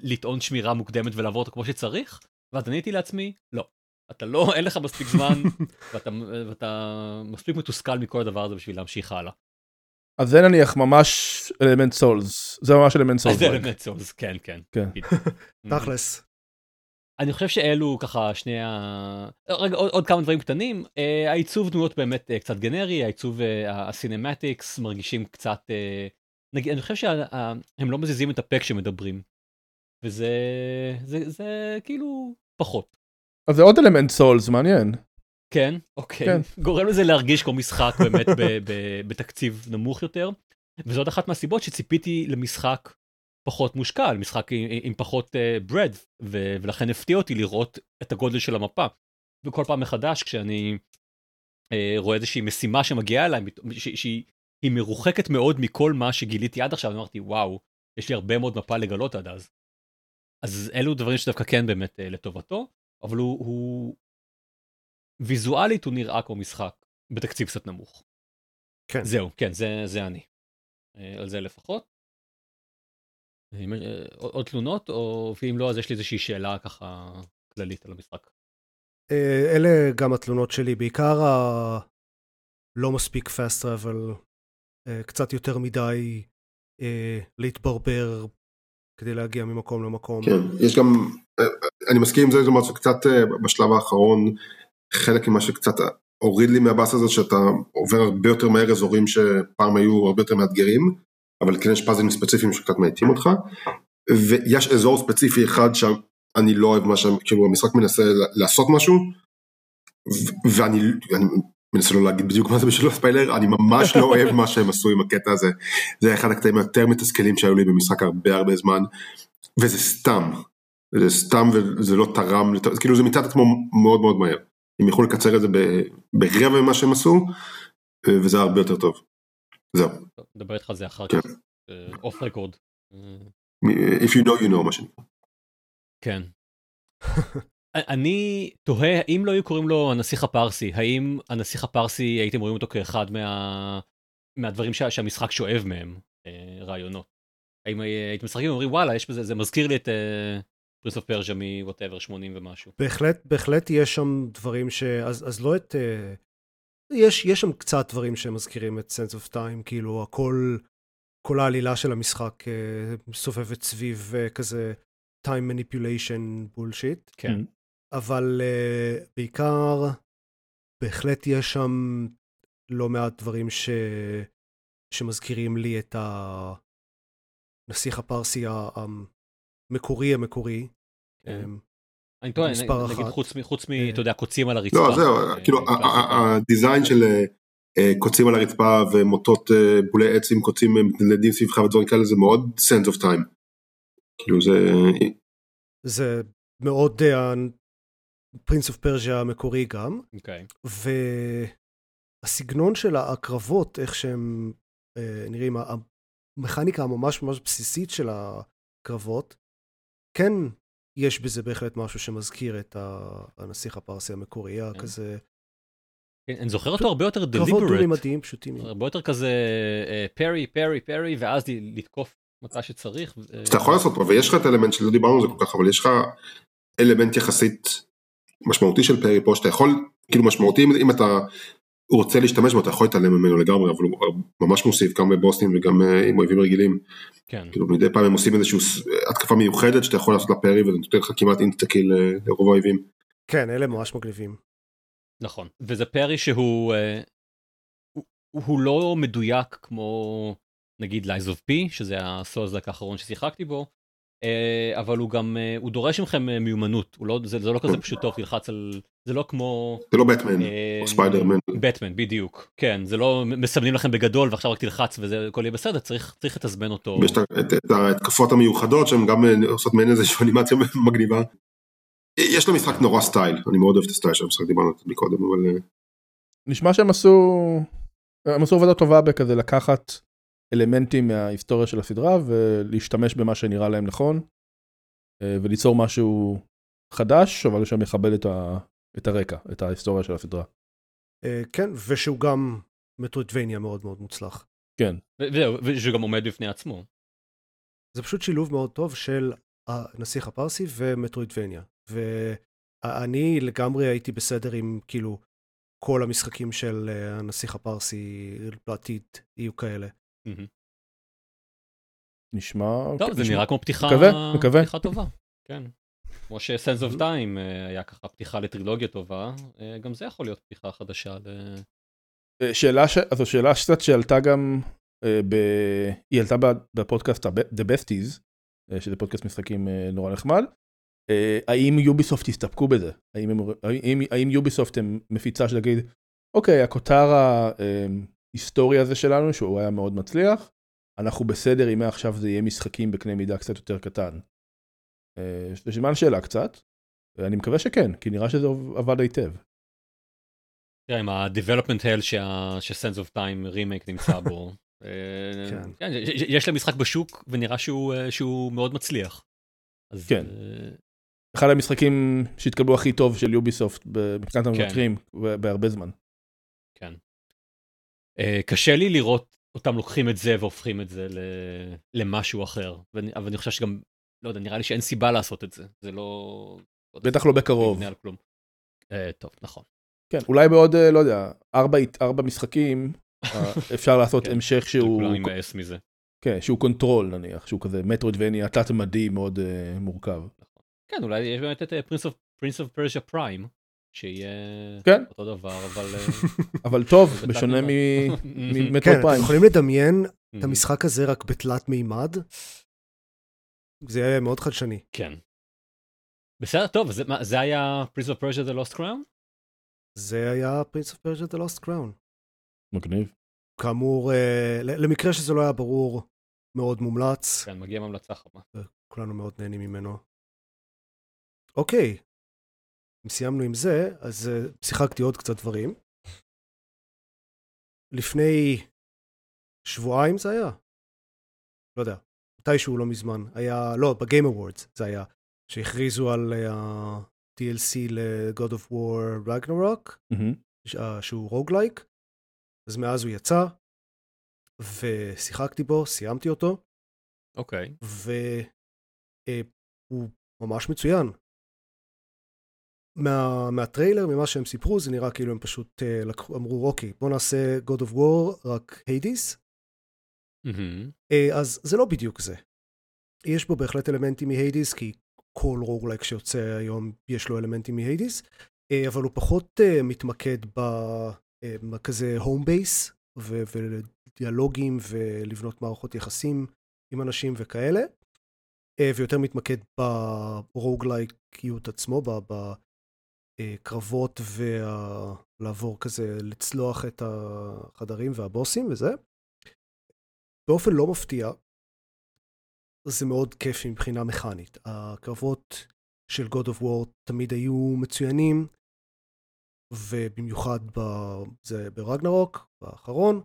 לטעון שמירה מוקדמת ולעבור אותו כמו שצריך? ואז עניתי לעצמי, לא. אתה לא, אין לך מספיק זמן, ואתה, ואתה מספיק מתוסכל מכל הדבר הזה בשביל להמשיך הלאה. אז זה נניח ממש אלמנט סולס. זה ממש אלמנט סולס. זה אלמנט סולס, כן, כן. כן. תכלס. אני חושב שאלו ככה שני ה... רגע, עוד, עוד כמה דברים קטנים. Uh, העיצוב דמויות באמת uh, קצת גנרי, העיצוב uh, הסינמטיקס מרגישים קצת... Uh, נגיד, אני חושב שהם לא מזיזים את הפה כשמדברים. וזה זה, זה כאילו פחות. אז זה עוד אלמנט סולס, מעניין. כן, אוקיי. כן. גורם לזה להרגיש כמו משחק באמת ב, ב, בתקציב נמוך יותר. וזאת אחת מהסיבות שציפיתי למשחק פחות מושקע, משחק עם, עם פחות uh, bread, ו, ולכן הפתיע אותי לראות את הגודל של המפה. וכל פעם מחדש כשאני uh, רואה איזושהי משימה שמגיעה אליי, שהיא היא מרוחקת מאוד מכל מה שגיליתי עד עכשיו, אמרתי וואו, יש לי הרבה מאוד מפה לגלות עד אז. אז אלו דברים שדווקא כן באמת uh, לטובתו, אבל הוא, הוא ויזואלית הוא נראה כמו משחק בתקציב קצת נמוך. כן. זהו, כן, זה, זה אני. אה, על זה לפחות. אם, אה, עוד תלונות, או ואם לא, אז יש לי איזושהי שאלה ככה כללית על המשחק. אה, אלה גם התלונות שלי, בעיקר ה... לא מספיק fast travel, אה, קצת יותר מדי אה, להתברבר כדי להגיע ממקום למקום. כן, יש גם, אה, אני מסכים עם זה, זאת אומרת שקצת אה, בשלב האחרון, חלק ממה שקצת הוריד לי מהבאס הזאת, שאתה עובר הרבה יותר מהר אזורים שפעם היו הרבה יותר מאתגרים, אבל כן יש פאזלים ספציפיים שקצת מאטים אותך, ויש אזור ספציפי אחד שאני לא אוהב מה ש... כאילו המשחק מנסה לעשות משהו, ואני אני מנסה לא להגיד בדיוק מה זה בשביל הספיילר, אני ממש לא אוהב מה שהם עשו עם הקטע הזה, זה אחד הקטעים היותר מתסכלים שהיו לי במשחק הרבה הרבה זמן, וזה סתם, זה סתם וזה לא תרם, כאילו זה מצד עצמו מאוד מאוד מהר, הם יכלו לקצר את זה ברבע ממה שהם עשו, וזה הרבה יותר טוב, זהו, נדבר איתך על זה אחר כן. כך. אוף רקורד. if you know you know מה שנקרא. כן. אני תוהה האם לא היו קוראים לו הנסיך הפרסי, האם הנסיך הפרסי הייתם רואים אותו כאחד מה... מהדברים שה... שהמשחק שואב מהם, אה, רעיונות. האם הי- הייתם משחקים ואומרים וואלה יש בזה, זה מזכיר לי את פרינס אוף פרג'ה מווטאבר 80 ומשהו. בהחלט, בהחלט יש שם דברים ש... אז, אז לא את... אה, יש, יש שם קצת דברים שמזכירים את Sense of Time, כאילו הכל, כל העלילה של המשחק אה, מסובבת סביב אה, כזה time manipulation bullshit, כן. אבל אה, בעיקר בהחלט יש שם לא מעט דברים ש... שמזכירים לי את הנסיך הפרסי המקורי המקורי. כן. אמ, אני מספר נגיד. חוץ מ... אה. אתה יודע, קוצים על הרצפה. לא זהו, אה, כאילו קלאסיקה. ה- ה- הדיזיין של אה, אה, קוצים על הרצפה ומוטות אה, בולי עץ עם קוצים אה, מתנדנדים סביבך ודברים כאלה זה מאוד sense of time. כאילו זה... זה מאוד פרינס אוף פרז'ה המקורי גם. אוקיי. והסגנון של הקרבות, איך שהם אה, נראים, המכניקה הממש ממש בסיסית של הקרבות, כן יש בזה בהחלט משהו שמזכיר את הנסיך הפרסי המקורי, היה כן. כזה... כן, אני זוכר אותו הרבה יותר דליברט. קרבות דו-מימדיים פשוטים. הרבה יותר כזה פרי, פרי, פרי, ואז לתקוף מתי שצריך. אתה יכול לעשות פה, ויש לך את האלמנט שלא דיברנו על זה כל כך, אבל יש לך אלמנט יחסית משמעותי של parry פה, שאתה יכול, כאילו משמעותי אם אתה רוצה להשתמש בו, אתה יכול להתעלם ממנו לגמרי, אבל הוא ממש מוסיף גם בבוסים וגם אה, עם אויבים רגילים. כן. כאילו מדי פעם הם עושים איזושהי התקפה מיוחדת שאתה יכול לעשות לה parry וזה נותן לך כמעט instakill אה, לרוב האויבים. כן, אלה ממש מגניבים. נכון, וזה parry שהוא אה, הוא, הוא לא מדויק כמו נגיד Lies of P, שזה ה soulslike האחרון ששיחקתי בו, אבל הוא גם, אה, הוא דורש מכם אה, מיומנות, לא, זה, זה לא כזה פשוט טוב תלחץ על, זה לא כמו... זה לא בטמן, או ספיידרמן. בטמן, בדיוק, כן, זה לא מסמנים לכם בגדול ועכשיו רק תלחץ וזה הכל יהיה בסדר, צריך, צריך לתזמן אותו. ויש את ההתקפות המיוחדות שהן גם עושות מעין איזושהי אנימציה מגניבה. יש למשחק נורא סטייל, אני מאוד אוהב את הסטייל של המשחק, דיברנו על זה מקודם, אבל... נשמע שהם עשו, הם עשו עבודה טובה בכזה לקחת אלמנטים מההיסטוריה של הסדרה ולהשתמש במה שנראה להם נכון אה, וליצור משהו חדש אבל שמכבד את, ה, את הרקע, את ההיסטוריה של הסדרה. אה, כן, ושהוא גם מטרוידבניה מאוד מאוד מוצלח. כן. ושהוא גם עומד בפני עצמו. זה פשוט שילוב מאוד טוב של הנסיך הפרסי ומטרוידבניה. ואני לגמרי הייתי בסדר עם כאילו כל המשחקים של אה, הנסיך הפרסי בעתיד יהיו כאלה. נשמע... טוב, זה נראה כמו פתיחה, מקווה, מקווה. פתיחה טובה, כן. כמו שסנס אוף טיים היה ככה פתיחה לטרילוגיה טובה, אה, גם זה יכול להיות פתיחה חדשה ל... אה, שאלה, ש... אז השאלה שקצת שעלתה גם, אה, ב... היא עלתה בפודקאסט The Besties, שזה פודקאסט משחקים נורא נחמד. האם יוביסופט יסתפקו בזה? האם, הם... האם, האם יוביסופט הם מפיצה שלהגיד, אוקיי, הכותר ההיסטורי הזה שלנו, שהוא היה מאוד מצליח, אנחנו בסדר אם מעכשיו זה יהיה משחקים בקנה מידה קצת יותר קטן. אה, זה סימן שאלה קצת, ואני מקווה שכן, כי נראה שזה עבד היטב. תראה, עם ה-development hell ש-Sense of Time רימייק נמצא בו, אה, כן. כן, יש להם משחק בשוק ונראה שהוא, אה, מאוד מצליח. כן. אחד המשחקים שהתקבלו הכי טוב של יוביסופט מבחינת כן. המבקרים. בהרבה זמן. כן. קשה לי לראות אותם לוקחים את זה והופכים את זה למשהו אחר. אבל אני חושב שגם, לא יודע, נראה לי שאין סיבה לעשות את זה. זה לא... בטח לא בקרוב. אה, טוב, נכון. כן, אולי בעוד, אה, לא יודע, ארבע, ארבע משחקים אה, אפשר לעשות כן, המשך שהוא... כולם יימאס מזה. כן, שהוא Control נניח, שהוא כזה metroidvania תלת-מימדי מאוד uh, מורכב. נכון. כן, אולי יש באמת את Prince of Persia Prime, שיהיה כן. אותו דבר, אבל... אבל טוב, בשונה מ Metroid כן, אתם יכולים לדמיין את המשחק הזה רק בתלת מימד? זה יהיה מאוד חדשני. כן. בסדר, טוב, זה, מה, זה היה Prince of Persia The Lost Crown? זה היה Prince of Persia The Lost Crown. מגניב. כאמור, uh, למקרה שזה לא היה ברור, מאוד מומלץ. כן, מגיע ממלצה חמה. כולנו מאוד נהנים ממנו. אוקיי, אם סיימנו עם זה, אז uh, שיחקתי עוד קצת דברים. לפני שבועיים זה היה? לא יודע, מתישהו לא מזמן. היה, לא, בגיים אבורדס זה היה, שהכריזו על uh, אה, ל-God of War Ragnarok, mm-hmm. שהוא roguelike. אז מאז הוא יצא, ושיחקתי בו, סיימתי אותו. אוקיי. Okay. והוא ממש מצוין. מה, מהטריילר, ממה שהם סיפרו, זה נראה כאילו הם פשוט uh, לקחו, אמרו, אוקיי, בוא נעשה God of War, רק Hades. Mm-hmm. Uh, אז זה לא בדיוק זה. יש בו בהחלט אלמנטים מ Hades, כי כל roguelike שיוצא היום יש לו אלמנטים מ Hades, uh, אבל הוא פחות uh, מתמקד בכזה home base, ודיאלוגים ולבנות מערכות יחסים עם אנשים וכאלה, uh, ויותר מתמקד ברוגלייקיות עצמו, ב- קרבות ולעבור כזה, לצלוח את החדרים והבוסים וזה. באופן לא מפתיע, זה מאוד כיף מבחינה מכנית. הקרבות של God of War תמיד היו מצוינים, ובמיוחד ב... זה ברגנרוק, באחרון,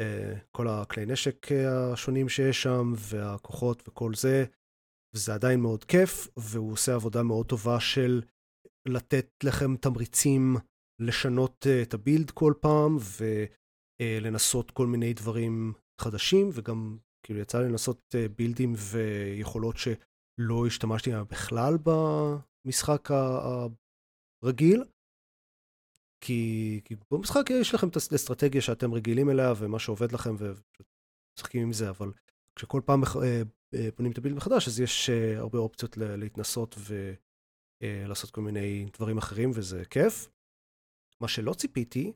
אה, כל הכלי נשק השונים שיש שם, והכוחות וכל זה, וזה עדיין מאוד כיף, והוא עושה עבודה מאוד טובה של לתת לכם תמריצים לשנות אה, את הבילד כל פעם, ולנסות כל מיני דברים חדשים, וגם כאילו יצא לי לנסות אה, בילדים ויכולות שלא השתמשתי בהם בכלל במשחק הרגיל. כי, כי במשחק יש לכם את האסטרטגיה שאתם רגילים אליה ומה שעובד לכם ומשחקים עם זה, אבל כשכל פעם אה, אה, בונים את הבילד מחדש אז יש הרבה אופציות להתנסות ולעשות כל מיני דברים אחרים וזה כיף. מה שלא ציפיתי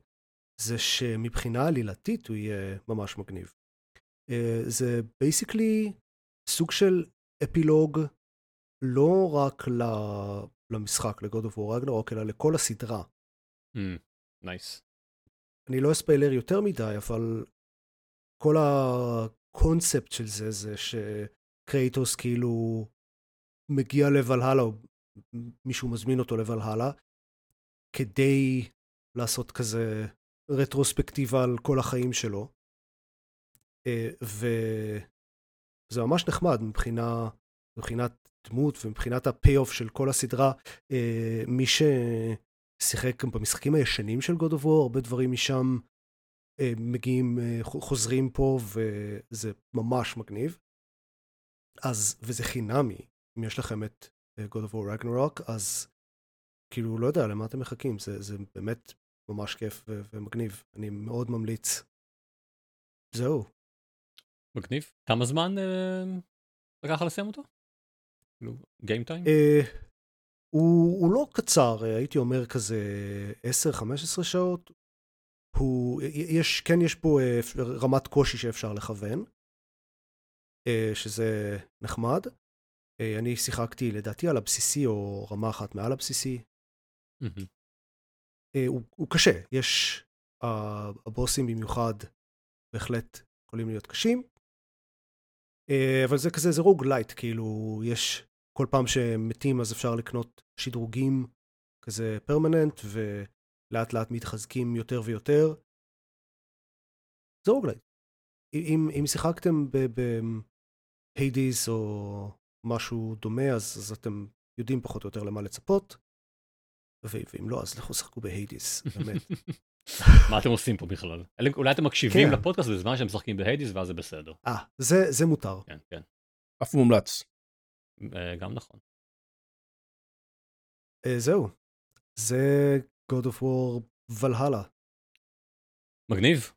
זה שמבחינה עלילתית הוא יהיה ממש מגניב. אה, זה basically סוג של אפילוג לא רק למשחק, ל God of War Ragnarok, אלא לכל הסדרה. nice. Mm, אני לא אספיילר יותר מדי, אבל כל הקונספט של זה, זה שקרייטוס כאילו מגיע לוולהלה, או מישהו מזמין אותו לוולהלה, כדי לעשות כזה רטרוספקטיבה על כל החיים שלו. אה, וזה ממש נחמד מבחינה, מבחינת דמות ומבחינת הפי-אוף של כל הסדרה. אה, מי ששיחק במשחקים הישנים של God of War, הרבה דברים משם אה, מגיעים, חוזרים פה, וזה ממש מגניב. אז, וזה חינמי, אם יש לכם את God of War Ragnarok, אז כאילו, לא יודע למה אתם מחכים, זה, זה באמת ממש כיף ומגניב. אני מאוד ממליץ. זהו. מגניב. כמה זמן אה, לקח לסיים אותו? כאילו, גיים טיים? אה, הוא, הוא לא קצר, אה, הייתי אומר כזה 10-15 שעות. הוא, יש, כן יש פה אה, רמת קושי שאפשר לכוון, אה, שזה נחמד. אה, אני שיחקתי לדעתי על הבסיסי או רמה אחת מעל הבסיסי. Mm-hmm. אה, הוא, הוא קשה, יש, uh, הבוסים במיוחד בהחלט יכולים להיות קשים, אבל זה כזה, זה rogue lite, כאילו, יש, כל פעם שהם מתים אז אפשר לקנות שדרוגים כזה permanent, ולאט לאט מתחזקים יותר ויותר. זה rogue lite. אם, אם שיחקתם ב Hades או משהו דומה, אז, אז אתם יודעים פחות או יותר למה לצפות. ואם לא, אז לכו שחקו ב Hades, באמת. מה אתם עושים פה בכלל? אולי אתם מקשיבים כן. לפודקאסט בזמן שהם משחקים ב Hades ואז זה בסדר. אה, זה, זה מותר. כן, כן. אף מומלץ. אה, גם נכון. Uh, זהו. זה God of War ולהלה. מגניב.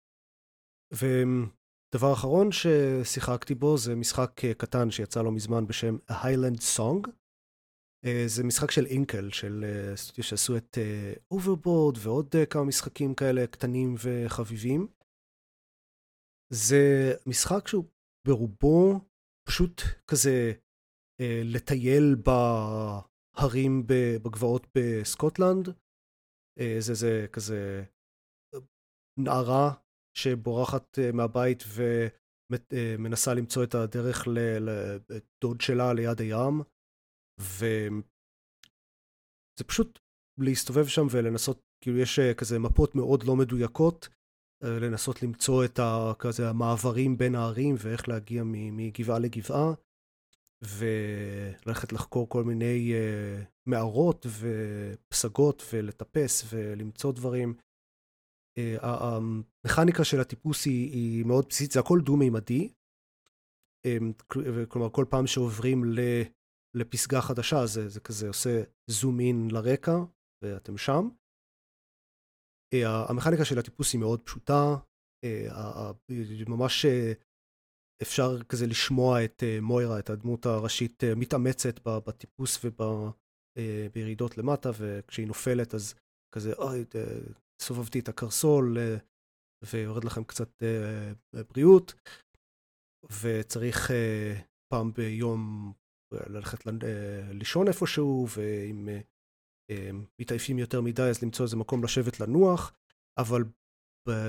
ודבר אחרון ששיחקתי בו זה משחק אה, קטן שיצא לא מזמן בשם A Highland Song. אה, זה משחק של inkle, של אה, סטודיו שעשו את Overboard אה, ועוד כמה משחקים כאלה קטנים וחביבים. זה משחק שהוא ברובו פשוט כזה לטייל בהרים בגבעות בסקוטלנד. זה זה כזה נערה שבורחת מהבית ומנסה למצוא את הדרך לדוד שלה ליד הים. וזה פשוט להסתובב שם ולנסות, כאילו יש אה, כזה מפות מאוד לא מדויקות, אה, לנסות למצוא את ה, כזה המעברים בין הערים ואיך להגיע מגבעה לגבעה, וללכת לחקור כל מיני uh, מערות ופסגות ולטפס ולמצוא דברים. Uh, המכניקה של הטיפוס היא, היא מאוד בסיסית, זה הכל דו-מימדי. כלומר, כל פעם שעוברים ל... לפסגה חדשה, זה, זה כזה עושה זום אין לרקע, ואתם שם. אה, המכניקה של הטיפוס היא מאוד פשוטה, אה, ממש אה, אפשר כזה לשמוע את מוירה, את הדמות הראשית, מתאמצת בטיפוס ובירידות למטה, וכשהיא נופלת אז כזה, אוי, סובבתי את הקרסול, ויורד לכם קצת בריאות, וצריך פעם ביום ללכת אה, לישון איפשהו, ואם מתעייפים יותר מדי אז למצוא איזה מקום לשבת לנוח, אבל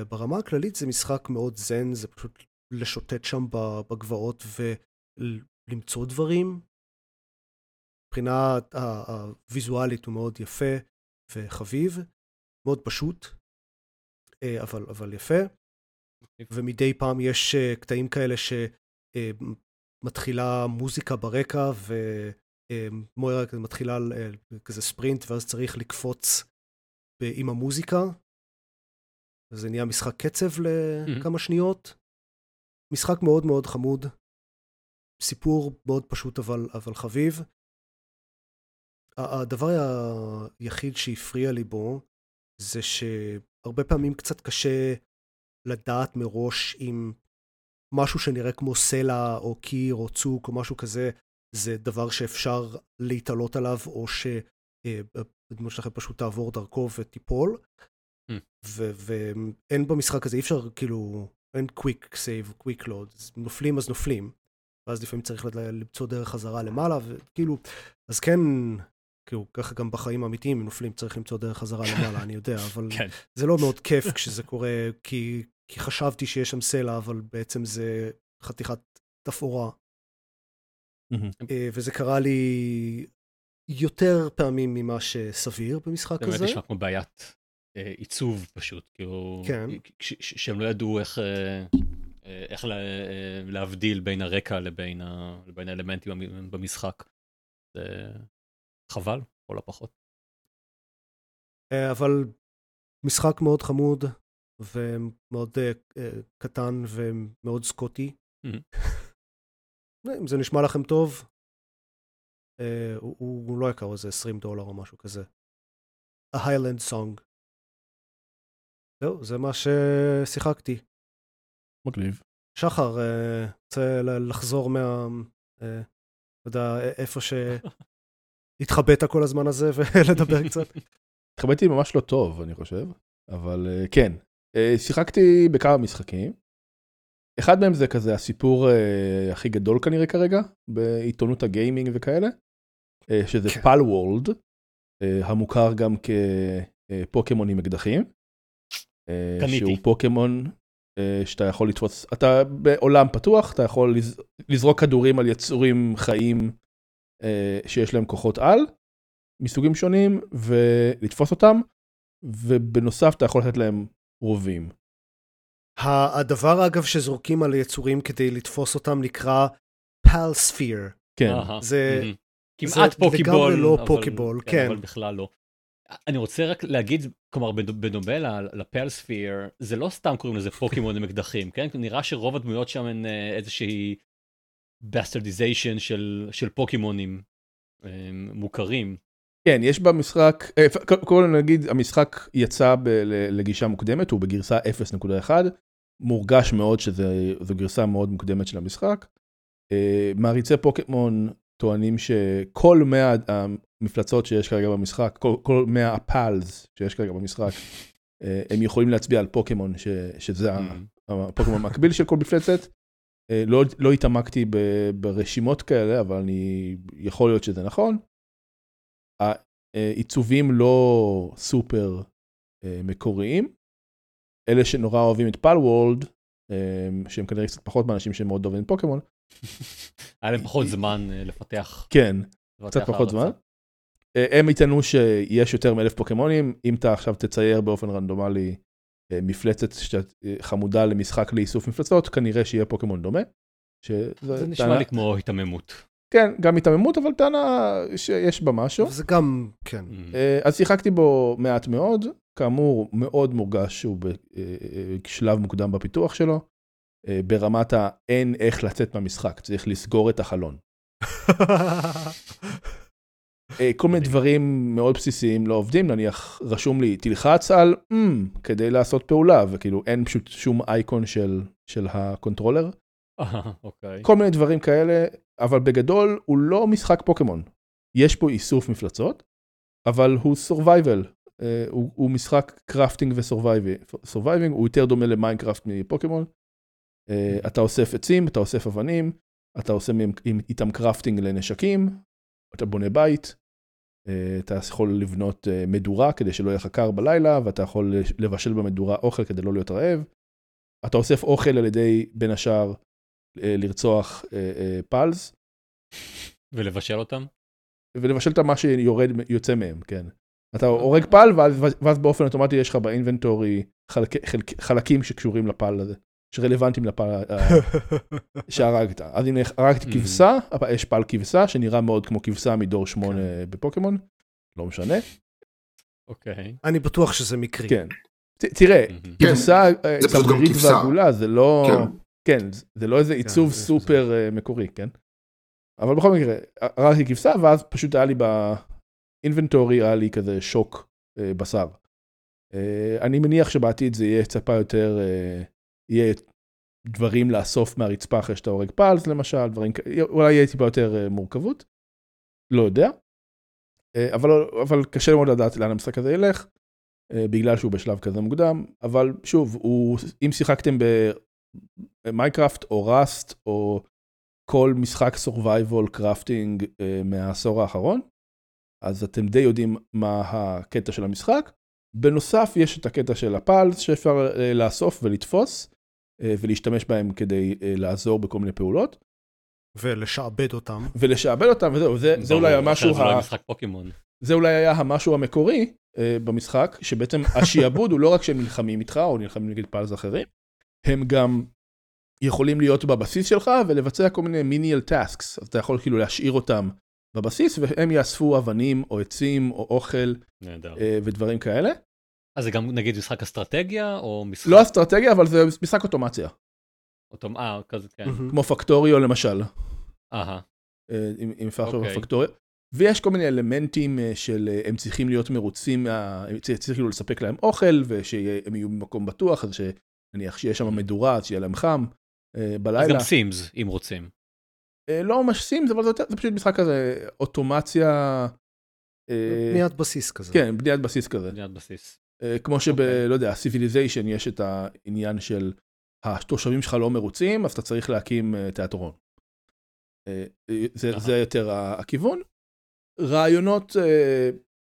ברמה הכללית זה משחק מאוד זן, זה פשוט לשוטט שם בגבעות למצוא דברים. מבחינה הוויזואלית הוא מאוד יפה וחביב, מאוד פשוט, אה, אבל, אבל יפה. ומדי פעם יש אה, קטעים כאלה שמתחילה אה, מוזיקה ברקע ומוירה מתחילה כזה ספרינט ואז צריך לקפוץ עם המוזיקה. וזה נהיה משחק קצב לכמה שניות. משחק מאוד מאוד חמוד. סיפור מאוד פשוט אבל, אבל חביב. הדבר היחיד שהפריע לי בו זה שהרבה פעמים קצת קשה לדעת מראש אם משהו שנראה כמו סלע או קיר או צוק או משהו כזה זה דבר שאפשר להתעלות עליו או שהדמות שלכם פשוט תעבור דרכו ותיפול. Mm. ואין במשחק הזה, אי אפשר כאילו, אין quick save, quick load, נופלים אז נופלים. ואז לפעמים צריך למצוא דרך חזרה למעלה, וכאילו, אז כן, כאילו, ככה גם בחיים האמיתיים, אם נופלים צריך למצוא דרך חזרה למעלה, אני יודע, אבל כן. זה לא מאוד כיף כשזה קורה, כי, כי חשבתי שיש שם סלע, אבל בעצם זה חתיכת תפאורה. Mm-hmm. וזה קרה לי יותר פעמים ממה שסביר במשחק הזה. באמת נשמע כמו בעיית אה, עיצוב פשוט, כאילו, כן. שהם לא ידעו איך, אה, איך להבדיל בין הרקע לבין, ה, לבין האלמנטים במשחק. זה חבל, כל הפחות. אבל משחק מאוד חמוד ומאוד קטן ומאוד סקוטי. אם זה נשמע לכם טוב, הוא, הוא לא יקר איזה 20 דולר או משהו כזה. A Highland Song. זהו, זה מה ששיחקתי. מגניב. שחר, אה, רוצה לחזור מה... אה, אתה יודע, איפה שהתחבאת כל הזמן הזה ולדבר קצת? התחבאתי ממש לא טוב, אני חושב, אבל אה, כן. שיחקתי בכמה משחקים. אחד מהם זה כזה הסיפור הכי גדול כנראה כרגע, בעיתונות הגיימינג וכאלה, שזה כן. פל וולד, המוכר גם כפוקימון עם אקדחים. אה, קניתי. שהוא פוקימון אה, שאתה יכול לתפוס, אתה בעולם פתוח, אתה יכול לזרוק כדורים על יצורים חיים אה, שיש להם כוחות על, מסוגים שונים, ולתפוס אותם, ובנוסף אתה יכול לתת להם רובים. הדבר אגב שזורקים על יצורים כדי לתפוס אותם נקרא Pal Sphere. כן. זה... כמעט Poké Ball. לגמרי לא Poké Ball, כן, כן. אבל בכלל לא. אני רוצה רק להגיד, כלומר, בדומה ל Pal Sphere, זה לא סתם קוראים לזה פוקימון עם אקדחים, כן? נראה שרוב הדמויות שם הן אה, איזושהי bastardization של, של פוקימונים אה, מוכרים. כן, יש במשחק, אה, קודם נגיד, המשחק יצא ב, לגישה מוקדמת, הוא בגרסה 0.1, מורגש מאוד שזו גרסה מאוד מוקדמת של המשחק. מעריצי פוקימון טוענים שכל 100 המפלצות שיש כרגע במשחק, כל, כל 100 הפאלס שיש כרגע במשחק, אה, הם יכולים להצביע על פוקימון, ש, שזה mm. הפוקימון המקביל של כל מפלצת. אה, לא, לא התעמקתי ברשימות כאלה, אבל אני, יכול להיות שזה נכון. העיצובים לא סופר אה, מקוריים. אלה שנורא אוהבים את פל וולד, שהם כנראה קצת פחות מאנשים שמאוד אוהבים את פוקימון, היה להם פחות זמן אה, לפתח. כן, קצת פחות זמן. אה, הם יטענו שיש יותר מאלף פוקימונים, אם אתה עכשיו תצייר באופן רנדומלי אה, מפלצת חמודה למשחק לאיסוף מפלצות, כנראה שיהיה פוקימון דומה. זה נשמע לי כמו היתממות. כן, גם היתממות, אבל טענה שיש בה משהו. זה גם, כן. Mm. אז שיחקתי בו מעט מאוד, כאמור, מאוד מורגש שהוא בשלב מוקדם בפיתוח שלו. אה, ברמת האין איך לצאת מהמשחק, צריך לסגור את החלון. אה, כל מיני דברים מאוד בסיסיים לא עובדים, נניח רשום לי תלחץ על mm, כדי לעשות פעולה, וכאילו אין פשוט שום אייקון של, של ה controller. אוקיי. כל מיני דברים כאלה, אבל בגדול הוא לא משחק פוקימון. יש פה איסוף מפלצות, אבל הוא survival. Uh, הוא, הוא משחק crafting ו surviving, הוא יותר דומה למיינקראפט מפוקימון. אה, אתה אוסף עצים, אתה אוסף אבנים, אתה עושה איתם crafting לנשקים, אתה בונה בית, אה, אתה יכול לבנות אה, מדורה כדי שלא יהיה לך קר בלילה, ואתה יכול לבשל במדורה אוכל כדי לא להיות רעב. אתה אוסף אוכל על ידי, בין השאר, לרצוח פלס, ולבשל אותם? ולבשל את מה שיורד, יוצא מהם, כן. אתה הורג פל ואז, ואז באופן אוטומטי יש לך באינבנטורי חלק, חלק, חלקים שקשורים לפל הזה, שרלוונטיים אה, שהרגת. אז הנה הרגתי כבשה, יש פל כבשה שנראה מאוד כמו כבשה מדור 8 כן. בפוקימון, לא משנה. אוקיי. אני בטוח שזה מקרי. כן. תראה, כבשה צברית אה, ועגולה זה לא, כן, זה לא איזה כן, עיצוב סופר אה, מקורי, כן? אבל בכל מקרה, הרגתי כבשה ואז פשוט היה לי באינבנטורי היה לי כזה שוק אה, בשר. אה, אני מניח שבעתיד זה יהיה צפה יותר, אה, יהיה דברים לאסוף מהרצפה אחרי שאתה הורג פלס למשל, דברים אולי יהיה טיפה יותר אה, מורכבות, לא יודע. אה, אבל, אבל קשה מאוד לדעת לאן המשחק הזה ילך, אה, בגלל שהוא בשלב כזה מוקדם, אבל שוב, הוא, אם שיחקתם במייקראפט או ראסט או כל משחק crafting uh, מהעשור האחרון, אז אתם די יודעים מה הקטע של המשחק. בנוסף יש את הקטע של הפלס שאפשר לאסוף ולתפוס ולהשתמש בהם כדי uh, לעזור בכל מיני פעולות. ולשעבד אותם. ולשעבד אותם וזהו, זה, זה אולי המשהו, זה ה... משחק פוקימון. זה אולי היה המשהו המקורי uh, במשחק, שבעצם השיעבוד הוא לא רק שהם נלחמים איתך או נלחמים נגד פלס אחרים, הם גם יכולים להיות בבסיס שלך ולבצע כל מיני מיניאל טאסקס, אז אתה יכול כאילו להשאיר אותם בבסיס והם יאספו אבנים או עצים או אוכל. אה, ודברים כאלה. אז זה גם נגיד משחק אסטרטגיה או משחק... לא אסטרטגיה אבל זה משחק אוטומציה. אוטומ... אה, כזה כן. כמו פקטוריו למשל. אהה. אה, אם אפשר לחשוב על אוקיי. פקטוריו. ויש כל מיני אלמנטים אה, של הם צריכים להיות מרוצים, צריך כאילו לספק להם אוכל ושהם יהיו במקום בטוח, אז שנניח שיש שם מדורה אז שיהיה להם חם. אה, בלילה. אז גם סימס, אם רוצים. אה, לא ממש סימס, אבל זה, יותר, זה פשוט משחק כזה, אוטומציה. אה, בניית בסיס כזה. כן, בניית בסיס כזה. בניית בסיס. כמו שב... okay. לא יודע, Civilization יש את העניין של התושבים שלך לא מרוצים, אז אתה צריך להקים תיאטרון. זה, זה יותר הכיוון. רעיונות,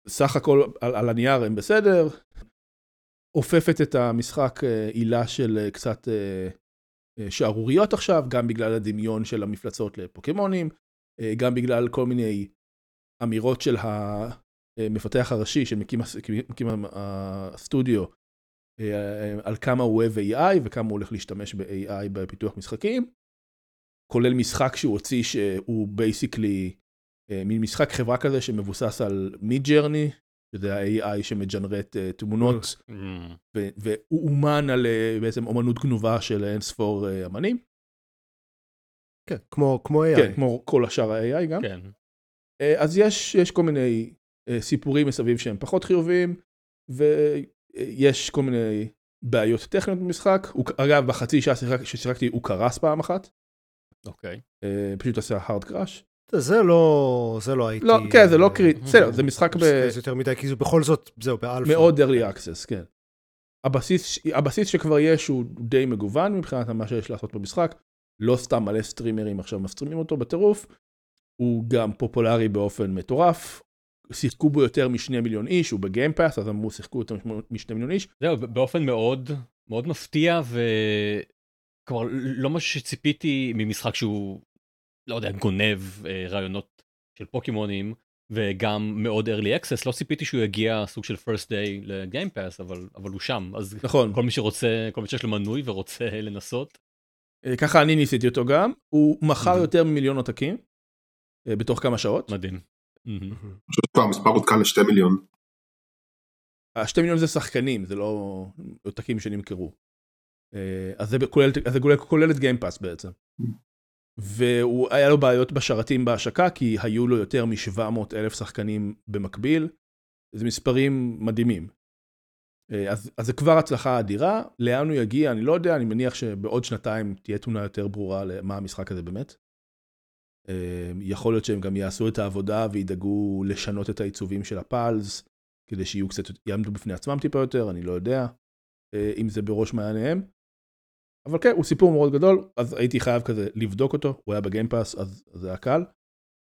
סך הכל על, על הנייר הם בסדר. אופפת את המשחק הילה של קצת אה, שערוריות עכשיו, גם בגלל הדמיון של המפלצות לפוקימונים, אה, גם בגלל כל מיני אמירות של המפתח הראשי שמקים הסטודיו אה, על כמה הוא אוהב AI וכמה הוא הולך להשתמש ב-AI בפיתוח משחקים, כולל משחק שהוא הוציא שהוא basically מין משחק חברה כזה שמבוסס על Midjourney, שזה ה-AI שמג'נרט תמונות, mm. והוא אומן על בעצם אומנות גנובה של אין ספור אמנים. כן, כמו, כמו AI. כן, כמו כל השאר ה-AI גם. כן. אז יש, יש כל מיני סיפורים מסביב שהם פחות חיוביים, ויש כל מיני בעיות טכניות במשחק. הוא, אגב, בחצי שעה ששיחקתי הוא קרס פעם אחת. אוקיי. Okay. Uh, פשוט עשה hard crash. זה לא, זה לא הייתי... לא, כן, זה לא קריטי, בסדר, זה משחק ב... זה יותר מדי, כי זה בכל זאת, זהו, באלפא. מאוד early access, כן. הבסיס, הבסיס שכבר יש הוא די מגוון מבחינת מה שיש לעשות במשחק. לא סתם מלא סטרימרים עכשיו מסטרימים אותו בטירוף. הוא גם פופולרי באופן מטורף. שיחקו בו יותר משני מיליון איש, הוא בגיימפאס, אז אמרו שיחקו יותר משני מיליון איש. זהו, באופן מאוד מאוד מפתיע, וכלומר, לא משהו שציפיתי ממשחק שהוא לא יודע, גונב אה, רעיונות של פוקימונים, וגם מאוד early access, לא ציפיתי שהוא יגיע סוג של first day לגיימפאס, אבל, אבל הוא שם, אז נכון. כל מי שרוצה, כל מי שיש לו מנוי ורוצה לנסות. אה, ככה אני ניסיתי אותו גם, הוא מכר mm-hmm. יותר ממיליון עותקים, אה, בתוך כמה שעות. מדהים. המספר עודכן לשתי מיליון. השתי מיליון זה שחקנים, זה לא עותקים שנמכרו. אה, אז זה כולל, אז זה כולל, את גיימפאס בעצם. Mm. והיה לו בעיות בשרתים בהשקה, כי היו לו יותר מ-700 אלף שחקנים במקביל. זה מספרים מדהימים. אה, אז, אז זה כבר הצלחה אדירה, לאן הוא יגיע אני לא יודע, אני מניח שבעוד שנתיים תהיה תמונה יותר ברורה למה המשחק הזה באמת. אה, יכול להיות שהם גם יעשו את העבודה וידאגו לשנות את העיצובים של הפלס, כדי שיהיו קצת, יעמדו בפני עצמם טיפה יותר, אני לא יודע אה, אם זה בראש מעייניהם. אבל כן, הוא סיפור מאוד גדול, אז הייתי חייב כזה לבדוק אותו, הוא היה בגיימפאס, אז זה היה קל.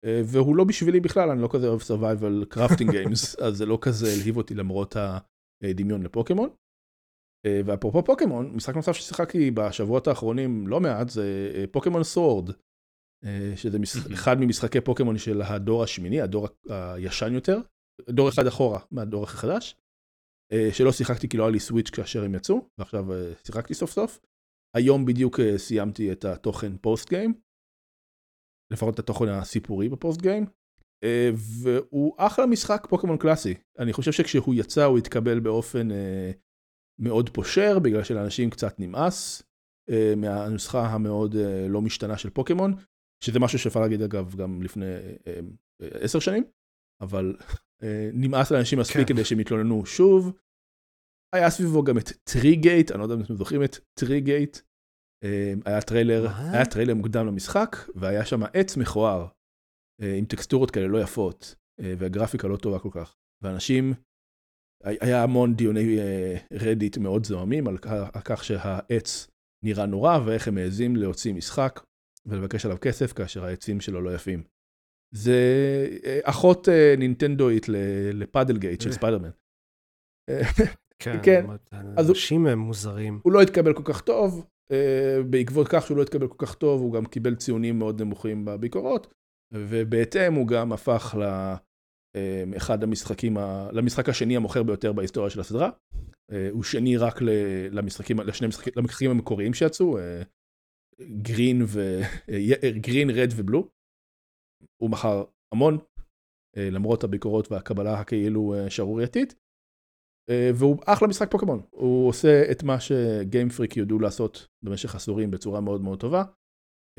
אה, והוא לא בשבילי בכלל, אני לא כזה אוהב survival crafting games, אז זה לא כזה הלהיב אותי למרות הדמיון לפוקימון. אה, ואפרופו פוקימון, משחק נוסף ששיחקתי בשבועות האחרונים לא מעט זה פוקימון Sword, שזה אחד ממשחקי פוקימון של הדור השמיני, הדור הישן יותר, דור אחד אחורה מהדור החדש, שלא שיחקתי כי לא היה לי סוויץ' כאשר הם יצאו, ועכשיו שיחקתי סוף סוף. היום בדיוק סיימתי את התוכן post game, לפחות את התוכן הסיפורי ב post game, והוא אחלה משחק פוקימון קלאסי. אני חושב שכשהוא יצא הוא התקבל באופן מאוד פושר, בגלל שלאנשים קצת נמאס מהנוסחה המאוד לא משתנה של פוקימון, שזה משהו שאפשר להגיד אגב גם לפני עשר שנים, אבל נמאס לאנשים מספיק כן. כדי שהם יתלוננו שוב. היה סביבו גם את Treegate, אני לא יודע אם אתם זוכרים את Treegate. היה טריילר, היה טריילר מוקדם למשחק, והיה שם עץ מכוער, עם טקסטורות כאלה לא יפות, והגרפיקה לא טובה כל כך. ואנשים, היה המון דיוני Reddit מאוד זוהמים על כך שהעץ נראה נורא, ואיך הם מעזים להוציא משחק ולבקש עליו כסף כאשר העצים שלו לא יפים. זה אה, אחות אה, נינטנדואית ל Puddlegate של אה. ספיידרמן. כן, כן. אנשים הם מוזרים. הוא לא התקבל כל כך טוב, בעקבות כך שהוא לא התקבל כל כך טוב, הוא גם קיבל ציונים מאוד נמוכים בביקורות, ובהתאם הוא גם הפך לאחד המשחקים, למשחק השני המוכר ביותר בהיסטוריה של הסדרה. הוא שני רק למשחקים, לשני משחקים, למשחקים המקוריים שיצאו, גרין ו... גרין, רד ובלו. הוא מכר המון, אה, למרות הביקורות והקבלה הכאילו אה, שערורייתית. אה, והוא אחלה משחק פוקימון, הוא עושה את מה שגיימפריק ידעו לעשות במשך עשורים בצורה מאוד מאוד טובה.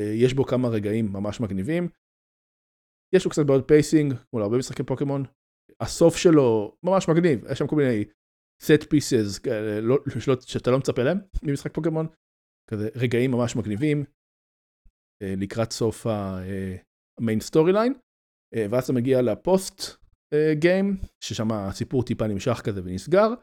יש בו כמה רגעים ממש מגניבים. יש לו קצת בעיות pacing, כמו להרבה משחקי פוקימון. הסוף שלו ממש מגניב, יש שם כל מיני set pieces כאלה לא, שאתה לא מצפה להם ממשחק פוקימון. כזה רגעים ממש מגניבים לקראת סוף ה main storyline, ואז אתה מגיע ל post game, ששם הסיפור טיפה נמשך כזה ונסגר,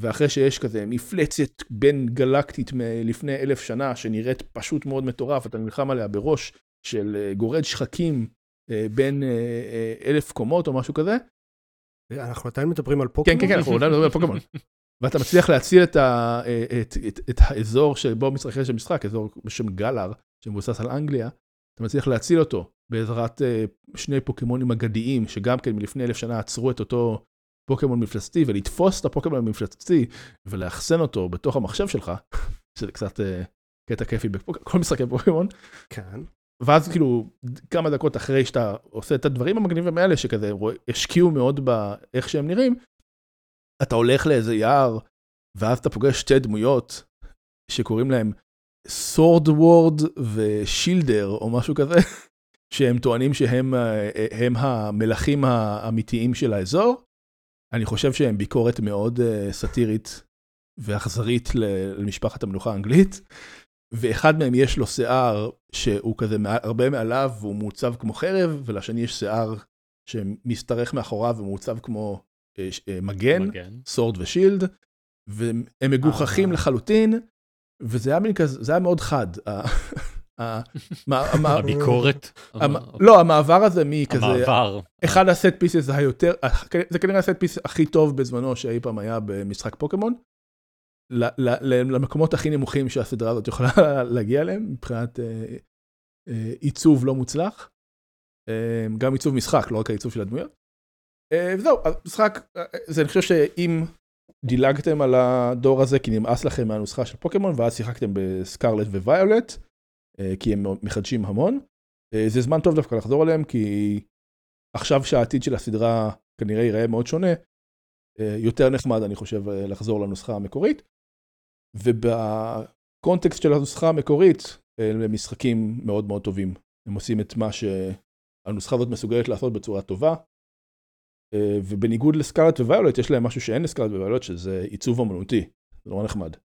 ואחרי שיש כזה מפלצת בין גלקטית מלפני אלף שנה, שנראית פשוט מאוד מטורף, אתה נלחם עליה בראש של אה, גורד שחקים אה, בין אה, אלף קומות או משהו כזה. אנחנו עדיין מדברים על פוקימון? כן, כן, כן, אנחנו עדיין מדברים על פוקימון. ואתה מצליח להציל את, ה, את, את, את האזור שבו מתרחש המשחק, אזור בשם גלאר, שמבוסס על אנגליה, אתה מצליח להציל אותו בעזרת uh, שני פוקימונים אגדיים, שגם כן מלפני אלף שנה עצרו את אותו פוקימון מפלצתי, ולתפוס את הפוקימון המפלצתי ולאחסן אותו בתוך המחשב שלך, שזה קצת uh, קטע כיפי בכל משחקי פוקימון. כן. ואז כאילו כמה דקות אחרי שאתה עושה את הדברים המגניבים האלה שכזה השקיעו מאוד באיך שהם נראים, אתה הולך לאיזה יער ואז אתה פוגש שתי דמויות שקוראים להם סורד וורד ושילדר או משהו כזה, שהם טוענים שהם הם המלכים האמיתיים של האזור. אני חושב שהם ביקורת מאוד אה, סאטירית ואכזרית למשפחת המלוכה האנגלית. ואחד מהם יש לו שיער שהוא כזה הרבה מעליו והוא מעוצב כמו חרב, ולשני יש שיער שמשתרך מאחוריו ומעוצב כמו אה, אה, מגן, מגן. סורד ושילד, והם מגוחכים לחלוטין, וזה היה מין כזה, זה היה מאוד חד. הביקורת? לא, המעבר הזה מכזה, המעבר. אחד ה set pieces היותר, זה כנראה ה set piece הכי טוב בזמנו שאי פעם היה במשחק פוקימון. למקומות הכי נמוכים שהסדרה הזאת יכולה להגיע אליהם, מבחינת אה, אה, עיצוב לא מוצלח. אה, גם עיצוב משחק, לא רק העיצוב של הדמויות. וזהו, המשחק, אני חושב שאם דילגתם על הדור הזה כי נמאס לכם מהנוסחה של פוקימון ואז שיחקתם ב Scarlet ו Violet כי הם מחדשים המון. זה זמן טוב דווקא לחזור עליהם כי עכשיו שהעתיד של הסדרה כנראה ייראה מאוד שונה. יותר נחמד אני חושב לחזור לנוסחה המקורית. ובקונטקסט של הנוסחה המקורית הם משחקים מאוד מאוד טובים. הם עושים את מה שהנוסחה הזאת מסוגלת לעשות בצורה טובה. אה, ובניגוד לסקארלט וויולט יש להם משהו שאין לסקארלט וויולט שזה עיצוב אמנותי. זה נורא נחמד.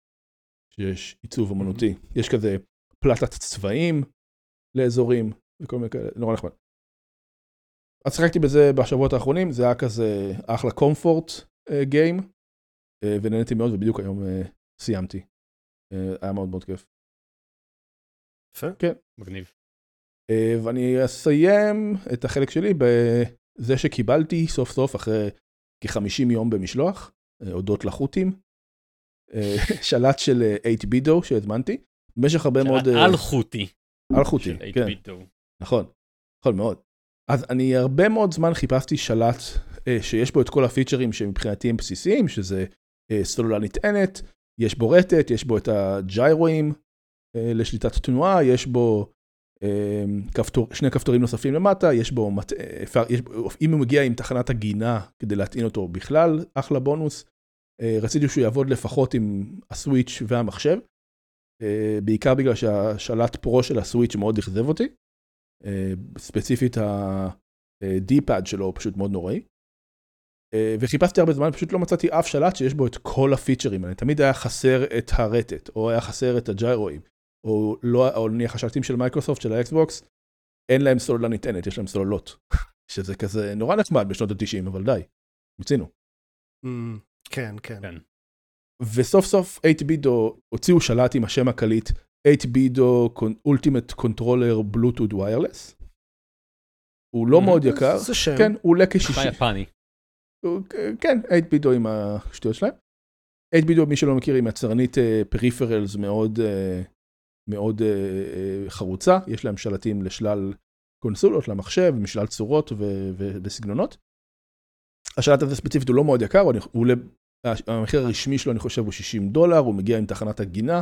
שיש עיצוב אמנותי. יש כזה פלטת צבעים לאזורים וכל מיני כאלה, נורא נחמד. אז שיחקתי בזה בשבועות האחרונים, זה היה כזה אחלה קומפורט גיים, אה, ונהניתי מאוד ובדיוק היום אה, סיימתי. היה מאוד מאוד כיף. יפה. כן. מגניב. ואני אסיים את החלק שלי זה שקיבלתי סוף סוף אחרי כ-50 יום במשלוח, אה, הודות לחות'ים, אה, שלט של 8 בידו שהזמנתי, במשך הרבה מאוד... שלט אלחוטי. אלחוטי, כן. נכון, נכון מאוד. אז אני הרבה מאוד זמן חיפשתי שלט אה, שיש בו את כל הפיצ'רים שמבחינתי הם בסיסיים, שזה אה, סוללה נטענת, יש בו רטט, יש בו את הג'יירואים אה, לשליטת תנועה, יש בו אה, שני כפתורים נוספים למטה, יש בו, מת, אה, אפשר, יש, אם הוא מגיע עם תחנת עגינה כדי להטעין אותו בכלל, אחלה בונוס. אה, רציתי שהוא יעבוד לפחות עם הסוויץ' והמחשב, אה, בעיקר בגלל שהשלט Pro של הסוויץ' מאוד אכזב אותי. ספציפית ה-D-pad שלו פשוט מאוד נוראי. וחיפשתי הרבה זמן, פשוט לא מצאתי אף שלט שיש בו את כל הפיצ'רים האלה. תמיד היה חסר את הרטט, או היה חסר את הג'יירואים, או, לא, או נניח השלטים של מייקרוסופט, של האקסבוקס, אין להם סוללה נטענת, יש להם סוללות. שזה כזה נורא נחמד בשנות ה-90, אבל די, מיצינו. Mm, כן, כן. כן. וסוף סוף 8בידו הוציאו שלט עם השם הקליט 8בידו Ultimate Controller Bluetooth Wireless. הוא לא מאוד יקר, זה שם. כן, הוא עולה כ-60. יפני. כן, 8בידו עם השטויות שלהם. 8בידו, מי שלא מכיר, היא מצרנית פריפרלס מאוד אה, מאוד אה, חרוצה, יש להם שלטים לשלל קונסולות, למחשב, משלל צורות וסגנונות. השלט הזה ספציפית הוא לא מאוד יקר, המחיר הרשמי שלו אני חושב הוא 60 דולר, הוא מגיע עם תחנת הגינה,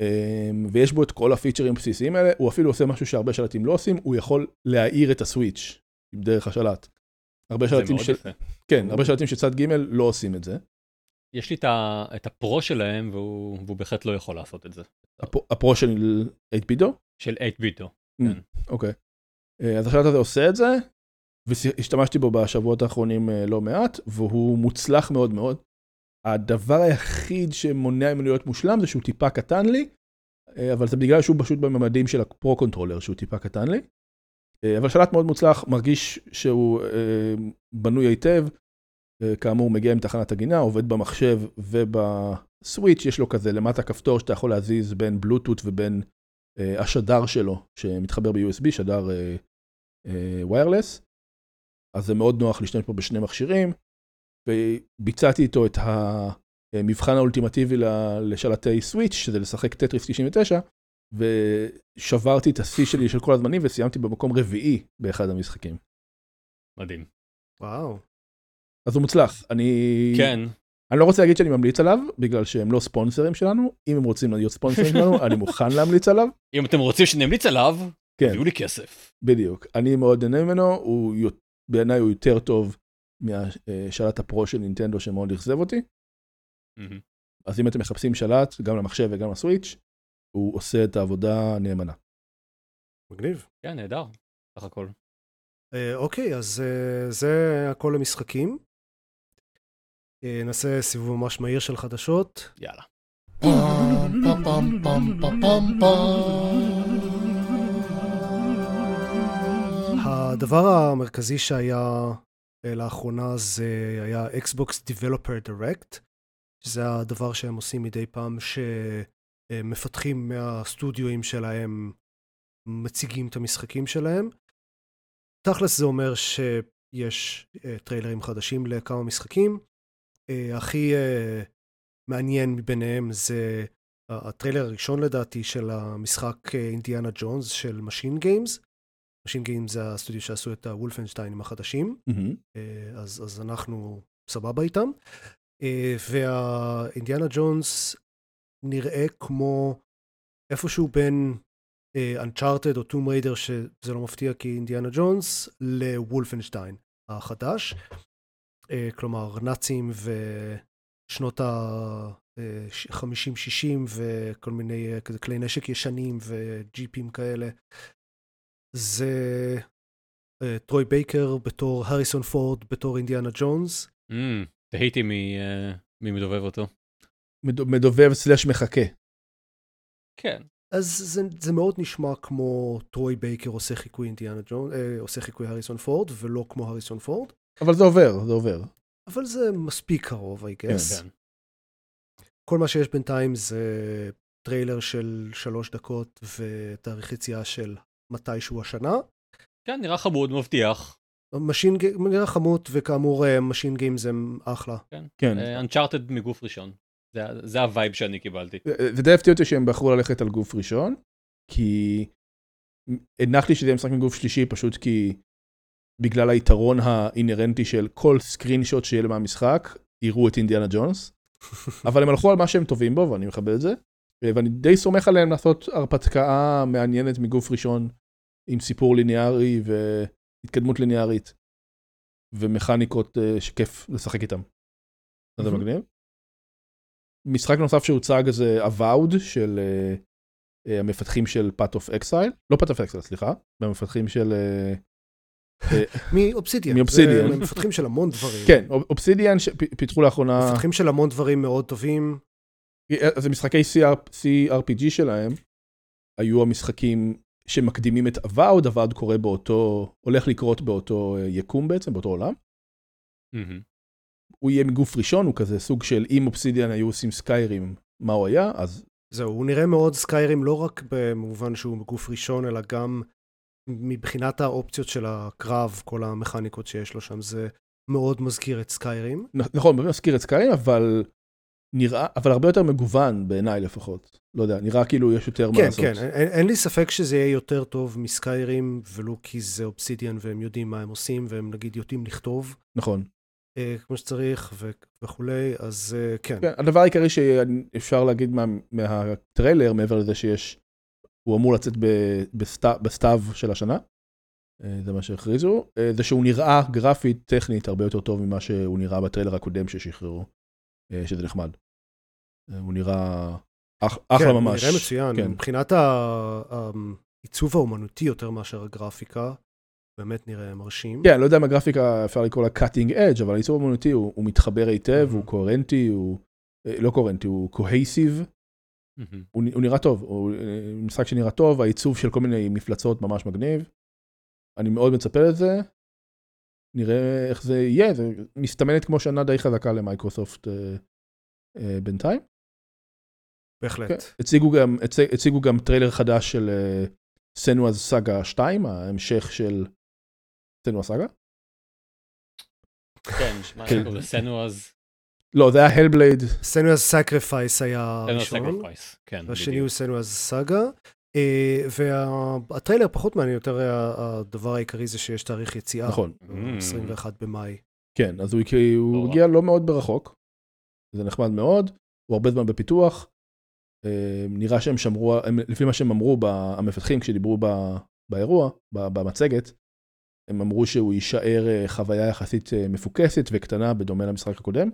אמ, ויש בו את כל הפיצ'רים הבסיסיים האלה, הוא אפילו עושה משהו שהרבה שלטים לא עושים, הוא יכול להאיר את הסוויץ' דרך השלט. הרבה שלטים של... כן, הרבה שלטים של צד ג' לא עושים את זה. יש לי את ה Pro שלהם והוא, והוא בהחלט לא יכול לעשות את זה. ה Pro של 8BitDo? של 8BitDo, mm, כן. אוקיי. אה, אז השלט הזה עושה את זה, והשתמשתי בו בשבועות האחרונים אה, לא מעט, והוא מוצלח מאוד מאוד. הדבר היחיד שמונע ממנו להיות מושלם זה שהוא טיפה קטן לי, אה, אבל זה בגלל שהוא פשוט בממדים של ה Pro Controller שהוא טיפה קטן לי. אבל שלט מאוד מוצלח, מרגיש שהוא בנוי היטב, כאמור מגיע עם תחנת הגינה, עובד במחשב ובסוויץ', יש לו כזה למטה כפתור שאתה יכול להזיז בין בלוטות ובין השדר שלו שמתחבר ב-USB, שדר ויירלס. אז זה מאוד נוח להשתמש פה בשני מכשירים, וביצעתי איתו את המבחן האולטימטיבי לשלטי סוויץ', שזה לשחק טטריס 99, ושברתי את השיא שלי של כל הזמנים וסיימתי במקום רביעי באחד המשחקים. מדהים. וואו. אז הוא מוצלח. אני... כן. אני לא רוצה להגיד שאני ממליץ עליו, בגלל שהם לא ספונסרים שלנו. אם הם רוצים להיות ספונסרים שלנו, אני מוכן להמליץ עליו. אם אתם רוצים שנמליץ עליו, כן. תביאו לי כסף. בדיוק. אני מאוד נהנה ממנו, הוא בעיניי הוא יותר טוב מהשלט הפרו של נינטנדו שמאוד אכזב אותי. Mm-hmm. אז אם אתם מחפשים שלט, גם למחשב וגם לסוויץ', הוא עושה את העבודה נאמנה. מגניב. כן, נהדר, סך הכל. אה, אוקיי, אז אה, זה הכל למשחקים. אה, נעשה סיבוב ממש מהיר של חדשות. יאללה. הדבר המרכזי שהיה אה, לאחרונה זה היה Xbox Developer Direct, שזה הדבר שהם עושים מדי פעם שמפתחים מהסטודיואים שלהם מציגים את המשחקים שלהם. תכלס זה אומר שיש אה, טריילרים חדשים לכמה משחקים. אה, הכי מעניין מביניהם זה הטריילר הראשון לדעתי של המשחק אינדיאנה ג'ונס של Machine Games. Machine Game זה הסטודיו שעשו את הוולפנשטיינים החדשים, mm-hmm. אז, אז אנחנו סבבה איתם. אה, והאינדיאנה ג'ונס נראה כמו איפשהו בין אנצ'ארטד או טום ריידר, שזה לא מפתיע כי אינדיאנה ג'ונס, לוולפנשטיין החדש. אה, כלומר, נאצים ושנות ה-50-60 וכל מיני כזה כלי נשק ישנים וג'יפים כאלה. זה uh, טרוי בייקר בתור הריסון פורד בתור אינדיאנה ג'ונס. Mm, תהיתי מי, uh, מי מדובב אותו. מדובב slash מחקה. כן. אז זה, זה מאוד נשמע כמו טרוי בייקר עושה חיקוי אינדיאנה ג'ונס, אה, עושה חיקוי הריסון פורד, ולא כמו הריסון פורד. אבל זה עובר, זה עובר. אבל זה מספיק קרוב, I guess. כן. כל מה שיש בינתיים זה טריילר של שלוש דקות ותאריך יציאה של מתישהו השנה. כן, נראה חמוד, מבטיח. Machine Game, נראה חמוד, וכאמור, Machine אה, Games הם אחלה. כן, כן. Uncharted uh, מגוף ראשון. זה, זה ה vibe שאני קיבלתי. ודי הפתיע אותי שהם בחרו ללכת על גוף ראשון, כי הנחתי שזה יהיה משחק מגוף שלישי פשוט כי בגלל היתרון האינהרנטי של כל screenshot שיהיה מהמשחק, יראו את אינדיאנה ג'ונס. אבל הם הלכו על מה שהם טובים בו ואני מכבד את זה. ואני די סומך עליהם לעשות הרפתקה מעניינת מגוף ראשון עם סיפור ליניארי והתקדמות ליניארית ומכניקות uh, שכיף לשחק איתם. זה מגניב. משחק נוסף שהוצג זה Avowed של uh, המפתחים של Path of Exile, לא Path of Exile סליחה, המפתחים של... מאובסידיאן, מאובסידיאן, זה מפתחים של המון דברים, כן, אובסידיאן פיתחו לאחרונה, מפתחים של המון דברים מאוד טובים, זה משחקי CRPG שלהם, היו המשחקים שמקדימים את Avowed, Avowed קורה באותו, הולך לקרות באותו יקום בעצם, באותו עולם. הוא יהיה מגוף ראשון, הוא כזה סוג של אם אובסידיאן היו עושים סקיירים, מה הוא היה, אז... זהו, הוא נראה מאוד סקיירים לא רק במובן שהוא מגוף ראשון, אלא גם מבחינת האופציות של הקרב, כל המכניקות שיש לו שם, זה מאוד מזכיר את סקיירים. נכון, מאוד מזכיר את סקיירים, אבל נראה, אבל הרבה יותר מגוון בעיניי לפחות. לא יודע, נראה כאילו יש יותר כן, מה לעשות. כן, כן, אין, אין לי ספק שזה יהיה יותר טוב מסקיירים, ולו כי זה אובסידיאן והם יודעים מה הם עושים, והם נגיד יודעים לכתוב נכון. אה, כמו שצריך ו- וכולי, אז אה, כן. כן, הדבר העיקרי שאפשר להגיד מה, מהטריילר, מעבר לזה שיש, הוא אמור לצאת בסתיו של השנה, אה, זה מה שהכריזו, אה, זה שהוא נראה גרפית, טכנית, הרבה יותר טוב ממה שהוא נראה בטריילר הקודם ששחררו, אה, שזה נחמד. הוא נראה אח, אחלה כן, ממש. הוא נראה מצוין. כן. מבחינת העיצוב האומנותי יותר מאשר הגרפיקה, באמת נראה מרשים. כן, לא יודע אם הגרפיקה אפשר לקרוא לה cutting edge, אבל העיצוב האמנותי הוא, הוא מתחבר היטב, Mhm. הוא קוהרנטי, הוא לא קוהרנטי, הוא cohesive, הוא, נראה טוב, הוא אה, משחק שנראה טוב, העיצוב של כל מיני מפלצות ממש מגניב. אני מאוד מצפה לזה, נראה איך זה יהיה, זה מסתמנת כמו שנה די חזקה למייקרוסופט אה, אה, בינתיים. בהחלט. כן. הציגו גם, הצ... הציגו גם טריילר חדש של Senua's Saga 2, ההמשך של Senua Saga. כן, מה כן. שקוראים לזה Senua's, לא, זה היה Hellblade, Senua's Sacrifice היה Senua's הראשון, כן, והשני. הוא Senua's Saga. והטריילר פחות מעניין, יותר הדבר העיקרי זה שיש תאריך יציאה. נכון. Mm. 21 במאי. כן, אז הוא, לא. הגיע לא מאוד ברחוק, זה נחמד מאוד, הוא הרבה זמן בפיתוח, אה, נראה שהם שמרו, הם, לפי מה שהם אמרו, המפתחים כשדיברו ב- באירוע, במצגת, הם אמרו שהוא יישאר אה, חוויה יחסית אה, מפוקסת וקטנה בדומה למשחק הקודם.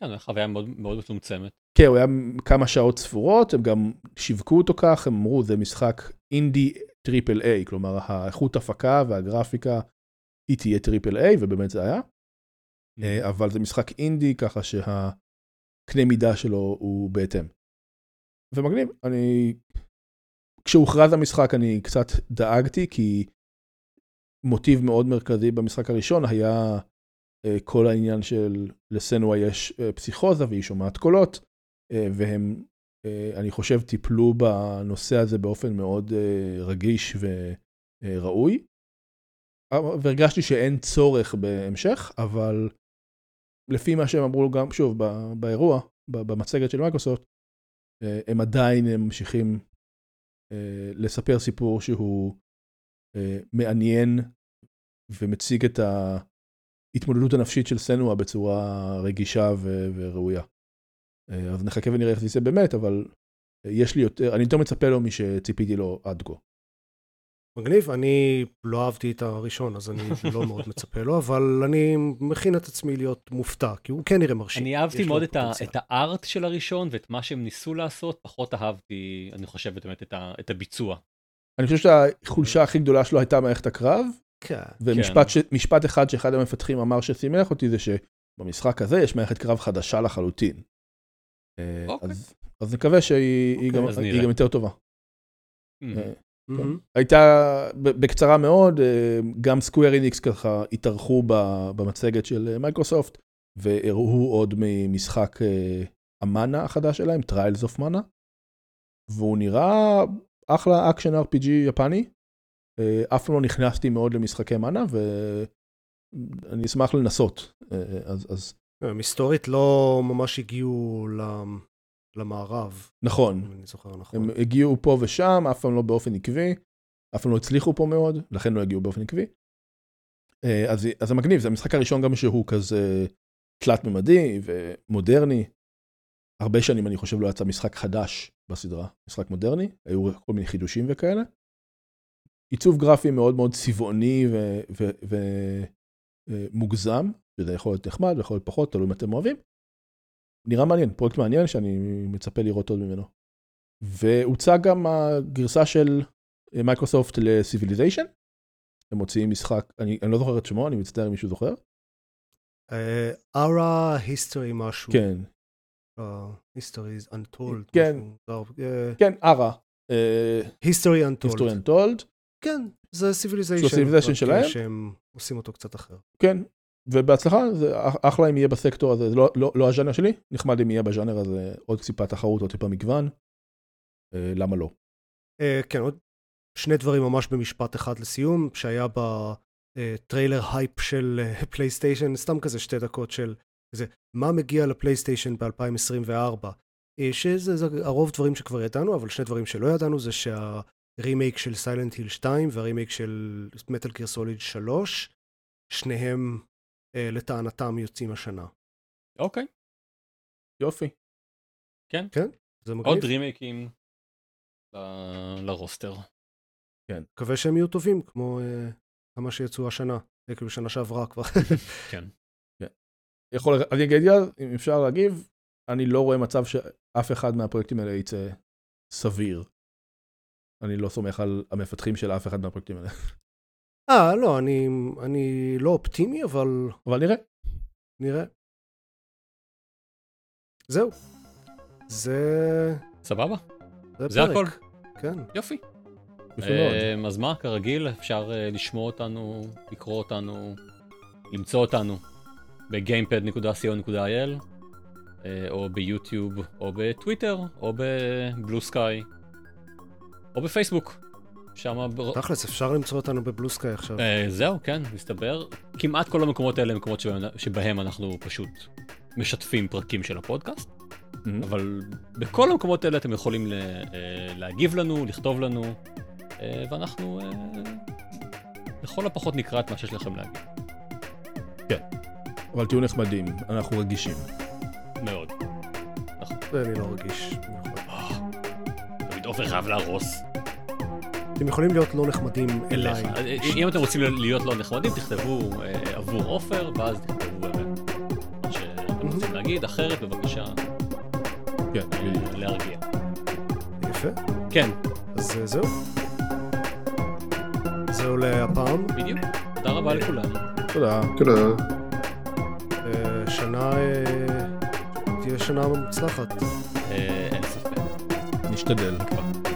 כן, חוויה מאוד מאוד מצומצמת. כן, הוא היה כמה שעות ספורות, הם גם שיווקו אותו כך, הם אמרו זה משחק אינדי triple A, כלומר האיכות הפקה והגרפיקה היא תהיה triple A, ובאמת זה היה. אה, אבל זה משחק אינדי, ככה שהקנה מידה שלו הוא בהתאם. ומגניב, אני... כשהוכרז המשחק אני קצת דאגתי, כי מוטיב מאוד מרכזי במשחק הראשון היה כל העניין של לסנואה יש אה, פסיכוזה והיא שומעת קולות, אה, והם, אה, אני חושב, טיפלו בנושא הזה באופן מאוד אה, רגיש וראוי. והרגשתי שאין צורך בהמשך, אבל לפי מה שהם אמרו גם, שוב, באירוע, במצגת של מייקרוסופט, אה, הם עדיין ממשיכים אה, לספר סיפור שהוא אה, מעניין ומציג את ההתמודדות הנפשית של סנואה בצורה רגישה ו- וראויה. אה, אז נחכה ונראה איך זה יצא באמת, אבל יש לי יותר, אני יותר מצפה לו משציפיתי לו עד כה. מגניב, אני לא אהבתי את הראשון, אז אני לא מאוד מצפה לו, אבל אני מכין את עצמי להיות מופתע, כי הוא כן נראה מרשים. אני אהבתי מאוד את, ה. את הארט של הראשון ואת מה שהם ניסו לעשות, פחות אהבתי, אני חושב, באמת את, ה, את הביצוע. אני חושב שהחולשה הכי גדולה שלו הייתה מערכת הקרב. ומשפט ש... משפט אחד שאחד המפתחים אמר ששימח אותי זה שבמשחק הזה יש מערכת קרב חדשה לחלוטין. אה, אוקיי. אז, אז נקווה שהיא היא אוקיי, גם, אז היא. גם יותר טובה. Mm. אה, מהמם. הייתה, ב- בקצרה מאוד, אה, גם Square Enix ככה התארחו במצגת של מייקרוסופט, והראו עוד ממשחק ה Mana החדש שלהם, Trials of Mana, והוא נראה אחלה אקשן RPG יפני. אה, אף פעם לא נכנסתי מאוד למשחקי Mana, ואני אשמח לנסות. אה, אז, אז הם היסטורית לא ממש הגיעו למערב, נכון, אני זוכר נכון. הם הגיעו פה ושם, אף פעם לא באופן עקבי. אף פעם לא הצליחו פה מאוד, לכן לא הגיעו באופן עקבי. אה, אז, אז זה מגניב, זה המשחק הראשון גם שהוא כזה תלת-ממדי ומודרני. הרבה שנים אני חושב לא יצא משחק חדש בסדרה, משחק מודרני, היו כל מיני חידושים וכאלה. עיצוב גרפי מאוד מאוד צבעוני ומוגזם, שזה יכול להיות נחמד ויכול להיות פחות, תלוי אם אתם אוהבים. נראה מעניין, פרויקט מעניין שאני מצפה לראות עוד ממנו. והוצג גם הגרסה של מייקרוסופט ל Civilization. הם מוציאים משחק, אני, אני לא זוכר את שמו, אני מצטער אם מישהו זוכר. Ara uh, History משהו. כן. History uh, is Untold. כן. כן, Ara. History Untold. History Untold. כן, זה Civilization. Civilization שלהם. שהם עושים אותו קצת אחר. כן, ובהצלחה, זה אחלה אם יהיה בסקטור הזה, זה לא, לא, לא הז'אנר שלי, נחמד אם יהיה בז'אנר הזה עוד טיפה תחרות, עוד טיפה מגוון. אה, למה לא? אה, כן, עוד שני דברים ממש במשפט אחד לסיום, שהיה בטריילר הייפ של פלייסטיישן, סתם כזה שתי דקות של זה, מה מגיע לפלייסטיישן ב-2024? שזה זה, הרוב דברים שכבר ידענו, אבל שני דברים שלא ידענו זה שהרימייק של Silent Hill 2 והרימייק של Metal Gear Solid 3, שניהם אה, לטענתם יוצאים השנה. אוקיי. יופי. כן. כן, זה מגניב. עוד רימייקים ל- ל roster. כן. מקווה שהם יהיו טובים, כמו אה, כמה שיצאו השנה, אה, כאילו שנה שעברה כבר. כן. יכול, אני אגיד, אם אפשר להגיב, אני לא רואה מצב שאף אחד מהפרויקטים האלה יצא סביר. אני לא סומך על המפתחים של אף אחד מהפרויקטים האלה. אה, לא, אני, אני לא אופטימי, אבל אבל נראה. נראה. זהו. זה... סבבה? זה, זה. הכל. כן. יופי. אמ, אז מה, כרגיל, אפשר אה, לשמוע אותנו, לקרוא אותנו, למצוא אותנו ב-gamepad.co.il, אה, או ביוטיוב, או בטוויטר, או בבלו סקאי, או בפייסבוק. שם... תכלס, אפשר למצוא אותנו בבלו סקאי עכשיו. אה, זהו, כן, מסתבר. כמעט כל המקומות האלה הם מקומות שבהם, שבהם אנחנו פשוט משתפים פרקים של הפודקאסט, Mhm. אבל בכל המקומות האלה אתם יכולים ל, אה, להגיב לנו, לכתוב לנו, אה, ואנחנו אה, לכל הפחות נקרא את מה שיש לכם להגיד. אבל תהיו נחמדים, אנחנו רגישים. מאוד. זה אני לא רגיש. עופר חייב להרוס. אתם יכולים להיות לא נחמדים אליי. אליך. אה, אם אתם רוצים להיות לא נחמדים, תכתבו אה, עבור עופר, ואז תכתבו באמת מה שאתם רוצים להגיד, אחרת בבקשה כן. אה, להרגיע. יפה. כן, אז אה, זהו. זהו להפעם. בדיוק. תודה רבה לכולם. תודה. תודה. אה, שנה... אה, תהיה שנה מוצלחת. אה, אין ספק. נשתדל. כבר.